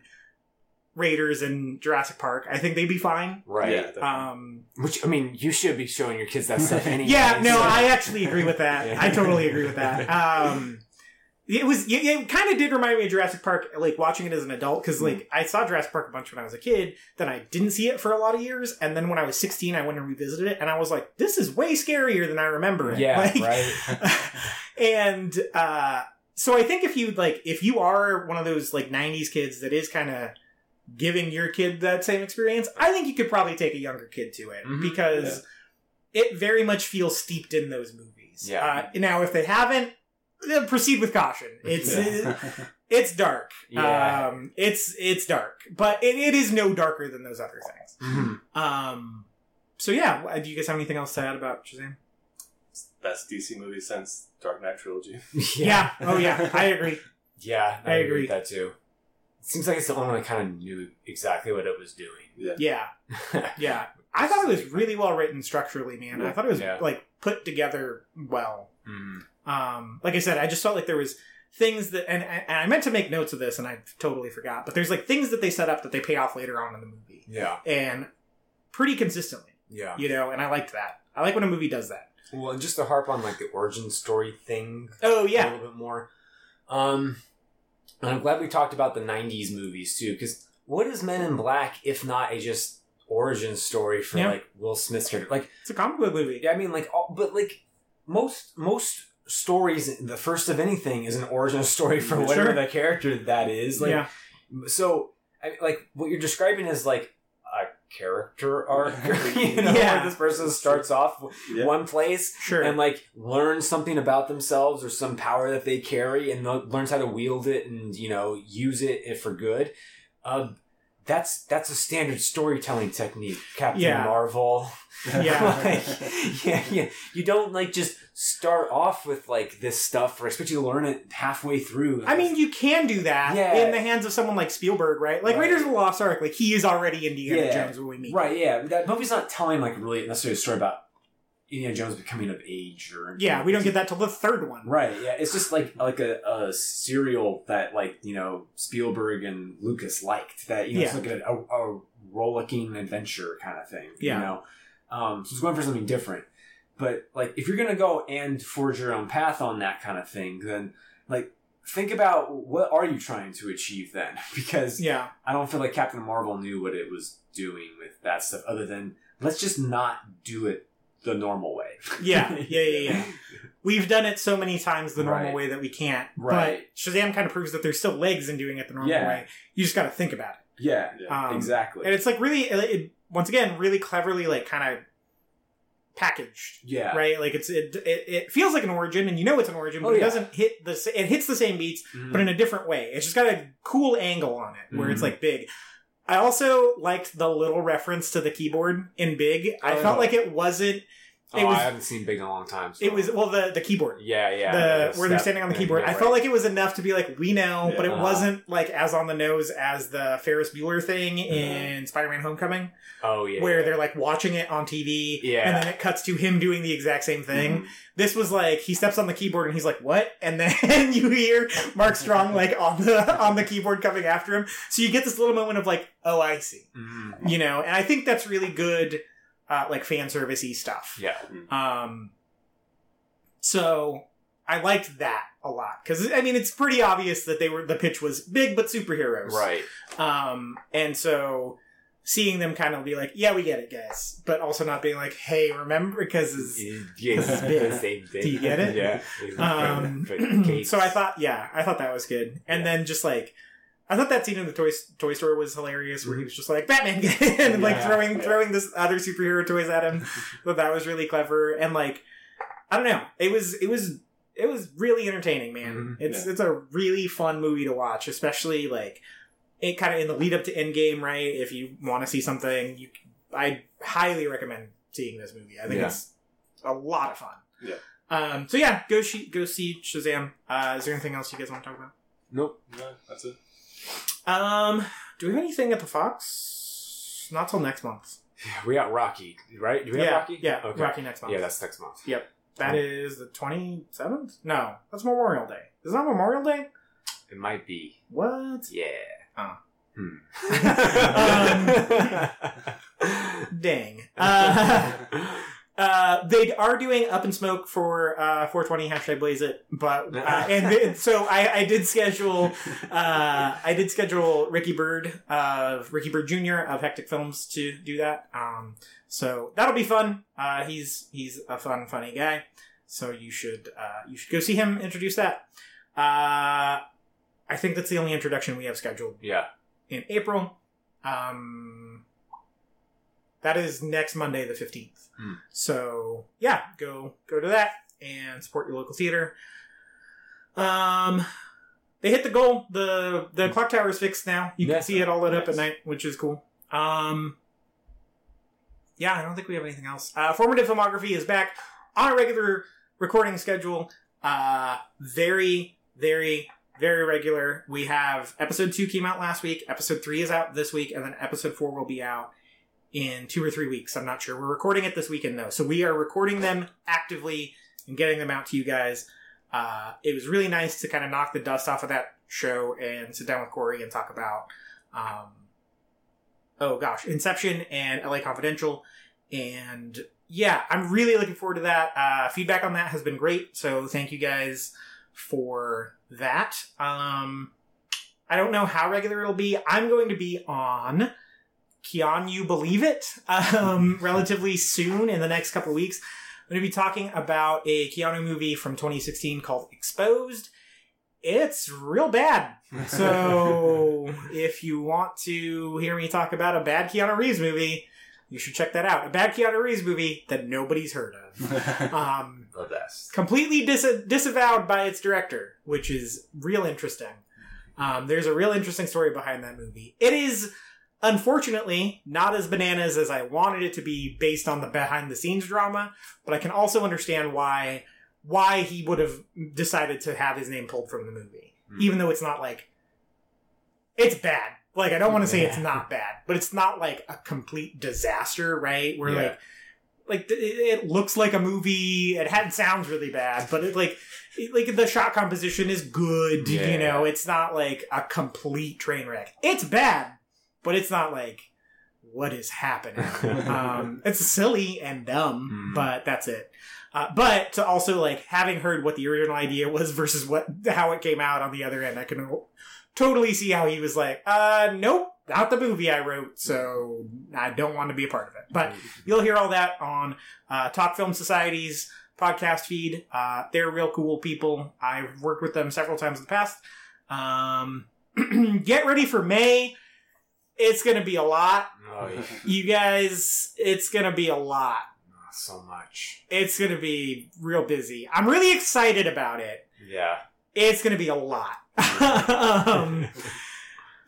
Raiders and Jurassic Park, I think they'd be fine. right. Yeah, definitely. Um. Which I mean, you should be showing your kids that stuff anyway. Yeah. No, so- I actually agree with that. Yeah. I totally agree with that. Um. It was. It, it kind of did remind me of Jurassic Park, like watching it as an adult, because like I saw Jurassic Park a bunch when I was a kid. Then I didn't see it for a lot of years, and then when I was sixteen, I went and revisited it, and I was like, "This is way scarier than I remember it." Yeah, Like, right. and uh, so I think if you like, if you are one of those like '90s kids that is kind of giving your kid that same experience, I think you could probably take a younger kid to it Mhm. because it very much feels steeped in those movies. Yeah. Uh, now, if they haven't, then proceed with caution. It's Yeah. it's dark. Yeah. Um, it's it's dark, but it, it is no darker than those other things. Mhm. Um, so yeah, do you guys have anything else to add about Shazam? Best DC movie since Dark Knight trilogy. Yeah. Oh yeah, I agree. Yeah, I agree. with that too. It seems like it's the only one that kind of knew exactly what it was doing. Yeah. Yeah. I thought it was really well written structurally, man. I thought it was Yeah. like put together well. Mhm. Um, like I said, I just felt like there was things that, and, and I meant to make notes of this, and I totally forgot. But there's like things that they set up that they pay off later on in the movie, Yeah, and pretty consistently, yeah. you know. And I liked that. I like when a movie does that. Well, and just to harp on like the origin story thing Oh yeah. a little bit more. Um, and I'm glad we talked about the '90s movies too, because what is Men in Black if not a just origin story for Yeah. like Will Smith's character? Like, it's a comic book movie. yeah, I mean, like, all, but like most most stories, the first of anything is an origin story for Sure. whatever the character that is. Like, yeah, so I, like what you're describing is like character arc. you know, Yeah. where this person starts off Yeah. one place sure. and like learns something about themselves or some power that they carry and learns how to wield it and you know use it if for good uh, that's that's a standard storytelling technique captain Yeah. marvel Yeah. Like, yeah yeah you don't like just start off with like this stuff or expect you to learn it halfway through I mean, you can do that Yeah. in the hands of someone like Spielberg, right? Like Right. Raiders of the Lost Ark, like he is already Indiana Yeah. Jones when we meet. right yeah that movie's not telling like really necessarily a story about indiana jones becoming of age or Yeah, we don't get that till the third one. Right. Yeah. It's just like like a, a serial that like you know Spielberg and Lucas liked. That you know it's Yeah. like a, a, a rollicking adventure kind of thing. Yeah. You know, um, so it's going for something different. But like if you're gonna go and forge your own path on that kind of thing, then like think about what are you trying to achieve then? Because Yeah. I don't feel like Captain Marvel knew what it was doing with that stuff, other than let's just not do it the normal way. Yeah, yeah, yeah, yeah. We've done it so many times the normal Right. way that we can't. Right. But Shazam kind of proves that there's still legs in doing it the normal Yeah. way. You just got to think about it. yeah. Yeah. Um, exactly. And it's like really, it, it- once again, really cleverly, like kind of packaged. yeah. Right, like it's it, it it feels like an origin, and you know it's an origin, but Oh, it doesn't hit the sa- it hits the same beats, Mhm. but in a different way. It's just got a cool angle on it where it's Mhm. like big. I also liked the little reference to the keyboard in Big. I Oh. felt uh-huh. like it wasn't Oh, was- I haven't seen Big in a long time. So. It was well the the keyboard. Yeah, yeah. the, where they're standing on the keyboard. I felt like it was enough to be like, we know, but it Yeah. wasn't like as on the nose as the Ferris Bueller thing in Spider-Man: Homecoming, Oh yeah. where yeah. they're like watching it on TV, Yeah. and then it cuts to him doing the exact same thing. Mhm. This was like he steps on the keyboard and he's like, "What?" And then you hear Mark Strong like on the on the keyboard coming after him. So you get this little moment of like, "Oh, I see," Mhm. you know. And I think that's really good, uh, like fan servicey stuff. Yeah. Um, so I liked that a lot because I mean it's pretty obvious that they were the pitch was big but superheroes, Right. Um, and so seeing them kind of be like, "Yeah, we get it, guys," but also not being like, "Hey, remember?" Because Yeah, it's big. the same thing. Do you get it? Yeah. um, so I thought, yeah, I thought that was good, and then just like. I thought that scene in the toy toy store was hilarious, where he was just like Batman, get in," and like throwing yeah. throwing this other superhero toys at him. Thought that was really clever, and like I don't know, it was it was it was really entertaining, man. Mhm. It's it's a really fun movie to watch, especially like it kind of in the lead up to Endgame, right? If you want to see something, you I highly recommend seeing this movie. I think Yeah. it's a lot of fun. Yeah. Um. So yeah, go she- go see Shazam. Uh, is there anything else you guys want to talk about? Nope. No, that's it. Um. Do we have anything at the Fox? Not till next month. We got Rocky, right? Do we have yeah. Rocky? Yeah. Okay. Rocky next month. Yeah, that's next month. Yep. That is the 27th? No, that's Memorial Day. Is that Memorial Day? It might be. What? Yeah. Oh. Hmm. Dang. Uh, uh, they are doing Up in Smoke for uh, 420 hashtag Blaze It, but uh, and th- so I, I did schedule uh, I did schedule Ricky Bird of Ricky Bird Jr. of Hectic Films to do that. Um, so that'll be fun. Uh, he's he's a fun, funny guy. So you should uh, you should go see him introduce that. Uh, I think that's the only introduction we have scheduled yeah. in April. Um, that is next Monday, the fifteenth. Hmm. So yeah, go go to that and support your local theater. Um, they hit the goal. the The clock tower is fixed now. You can see it all lit up at night, which is cool. Um, yeah, I don't think we have anything else. Uh, Formative filmography is back on a regular recording schedule. Uh, very, very, very regular. We have episode two came out last week. Episode three is out this week, and then episode four will be out in two or three weeks. I'm not sure. We're recording it this weekend though, so we are recording them actively and getting them out to you guys. Uh, it was really nice to kind of knock the dust off of that show and sit down with Corey and talk about, um, oh gosh, Inception and LA Confidential. And yeah, I'm really looking forward to that. Uh, feedback on that has been great. So thank you guys for that. Um, I don't know how regular it'll be. I'm going to be on Keanu You Believe It um, relatively soon in the next couple of weeks. I'm going to be talking about a Keanu movie from 2016 called Exposed. It's real bad. So if you want to hear me talk about a bad Keanu Reeves movie, you should check that out. A bad Keanu Reeves movie that nobody's heard of. Um, The best. completely dis- disavowed by its director, which is real interesting. Um, there's a real interesting story behind that movie. It is, unfortunately, not as bananas as I wanted it to be based on the behind the scenes drama, but I can also understand why why he would have decided to have his name pulled from the movie, Hmm. even though it's not like it's bad. Like I don't want to say it's not bad, but it's not like a complete disaster, right? Where Yeah. like like it, looks like a movie. It had sounds really bad, but it like it, like the shot composition is good. You know, it's not like a complete train wreck. It's bad, but it's not like what is happening. um, it's silly and dumb, Mhm. but that's it. Uh, but to also like having heard what the original idea was versus what how it came out on the other end, I can totally see how he was like, uh, nope, not the movie I wrote, so I don't want to be a part of it. But you'll hear all that on uh, Talk Film Society's podcast feed. Uh, they're real cool people. I've worked with them several times in the past. Um, get ready for May. It's gonna be a lot. Oh, yeah. You guys, it's gonna be a lot. Oh, so much. It's gonna be real busy. I'm really excited about it. Yeah. It's gonna be a lot. um,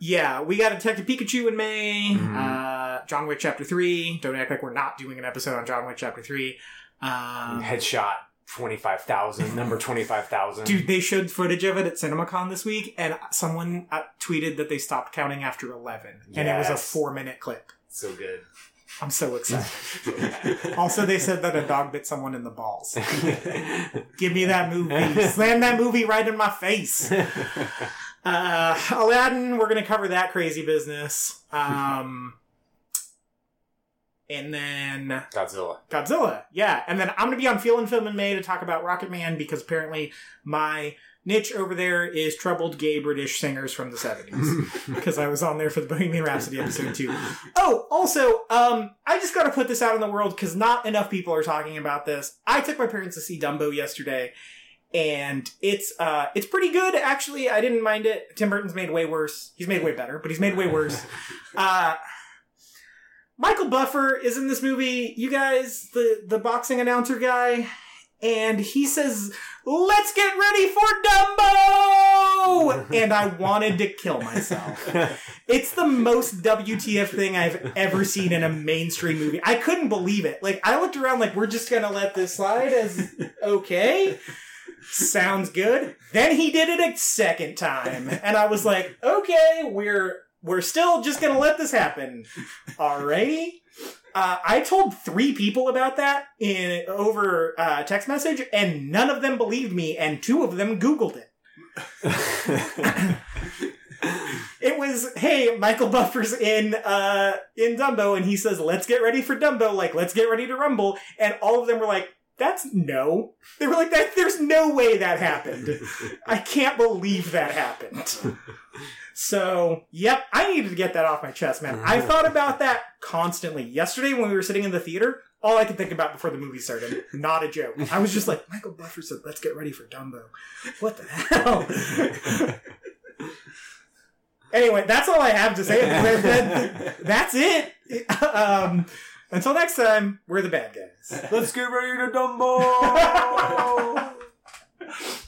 yeah, we got Detective Pikachu in May. Mhm. Uh, John Wick Chapter Three. Don't act like we're not doing an episode on John Wick Chapter Three. Um, Headshot twenty five thousand, number twenty five thousand. Dude, they showed footage of it at CinemaCon this week, and someone uh, tweeted that they stopped counting after 11, and it was a four minute clip. so good. I'm so excited. also, they said that a dog bit someone in the balls. Give me that movie. Slam that movie right in my face. Uh, Aladdin, we're going to cover that crazy business. Um, and then Godzilla. Godzilla. Yeah. And then I'm going to be on Feelin' Film in May to talk about Rocketman because apparently my niche over there is troubled gay British singers from the 70s. Because I was on there for the Bohemian Rhapsody episode too. Oh, also, um, I just got to put this out in the world because not enough people are talking about this. I took my parents to see Dumbo yesterday, and it's uh, it's pretty good actually. I didn't mind it. Tim Burton's made way worse. He's made way better, but he's made way worse. Uh, Michael Buffer is in this movie. You guys, the the boxing announcer guy, and he says, "Let's get ready for Dumbo!" and I wanted to kill myself. It's the most WTF thing I've ever seen in a mainstream movie. I couldn't believe it. Like I looked around, like we're just gonna let this slide as okay. Sounds good. Then he did it a second time, and I was like, okay, we're we're still just gonna let this happen. Alrighty. Uh, I told three people about that in over uh, text message, and none of them believed me, and two of them Googled it. It was, hey, Michael Buffer's in uh in Dumbo, and he says, "Let's get ready for Dumbo," like, "Let's get ready to rumble," and all of them were like, "That's no." They were like, "That there's no way that happened. I can't believe that happened." So, yep, I needed to get that off my chest, man. I thought about that constantly. Yesterday, when we were sitting in the theater, all I could think about before the movie started, not a joke. I was just like, Michael Buffer said, let's get ready for Dumbo. What the hell? anyway, that's all I have to say. That- that- that's it. Um, until next time, we're the bad guys. Let's get ready to Dumbo.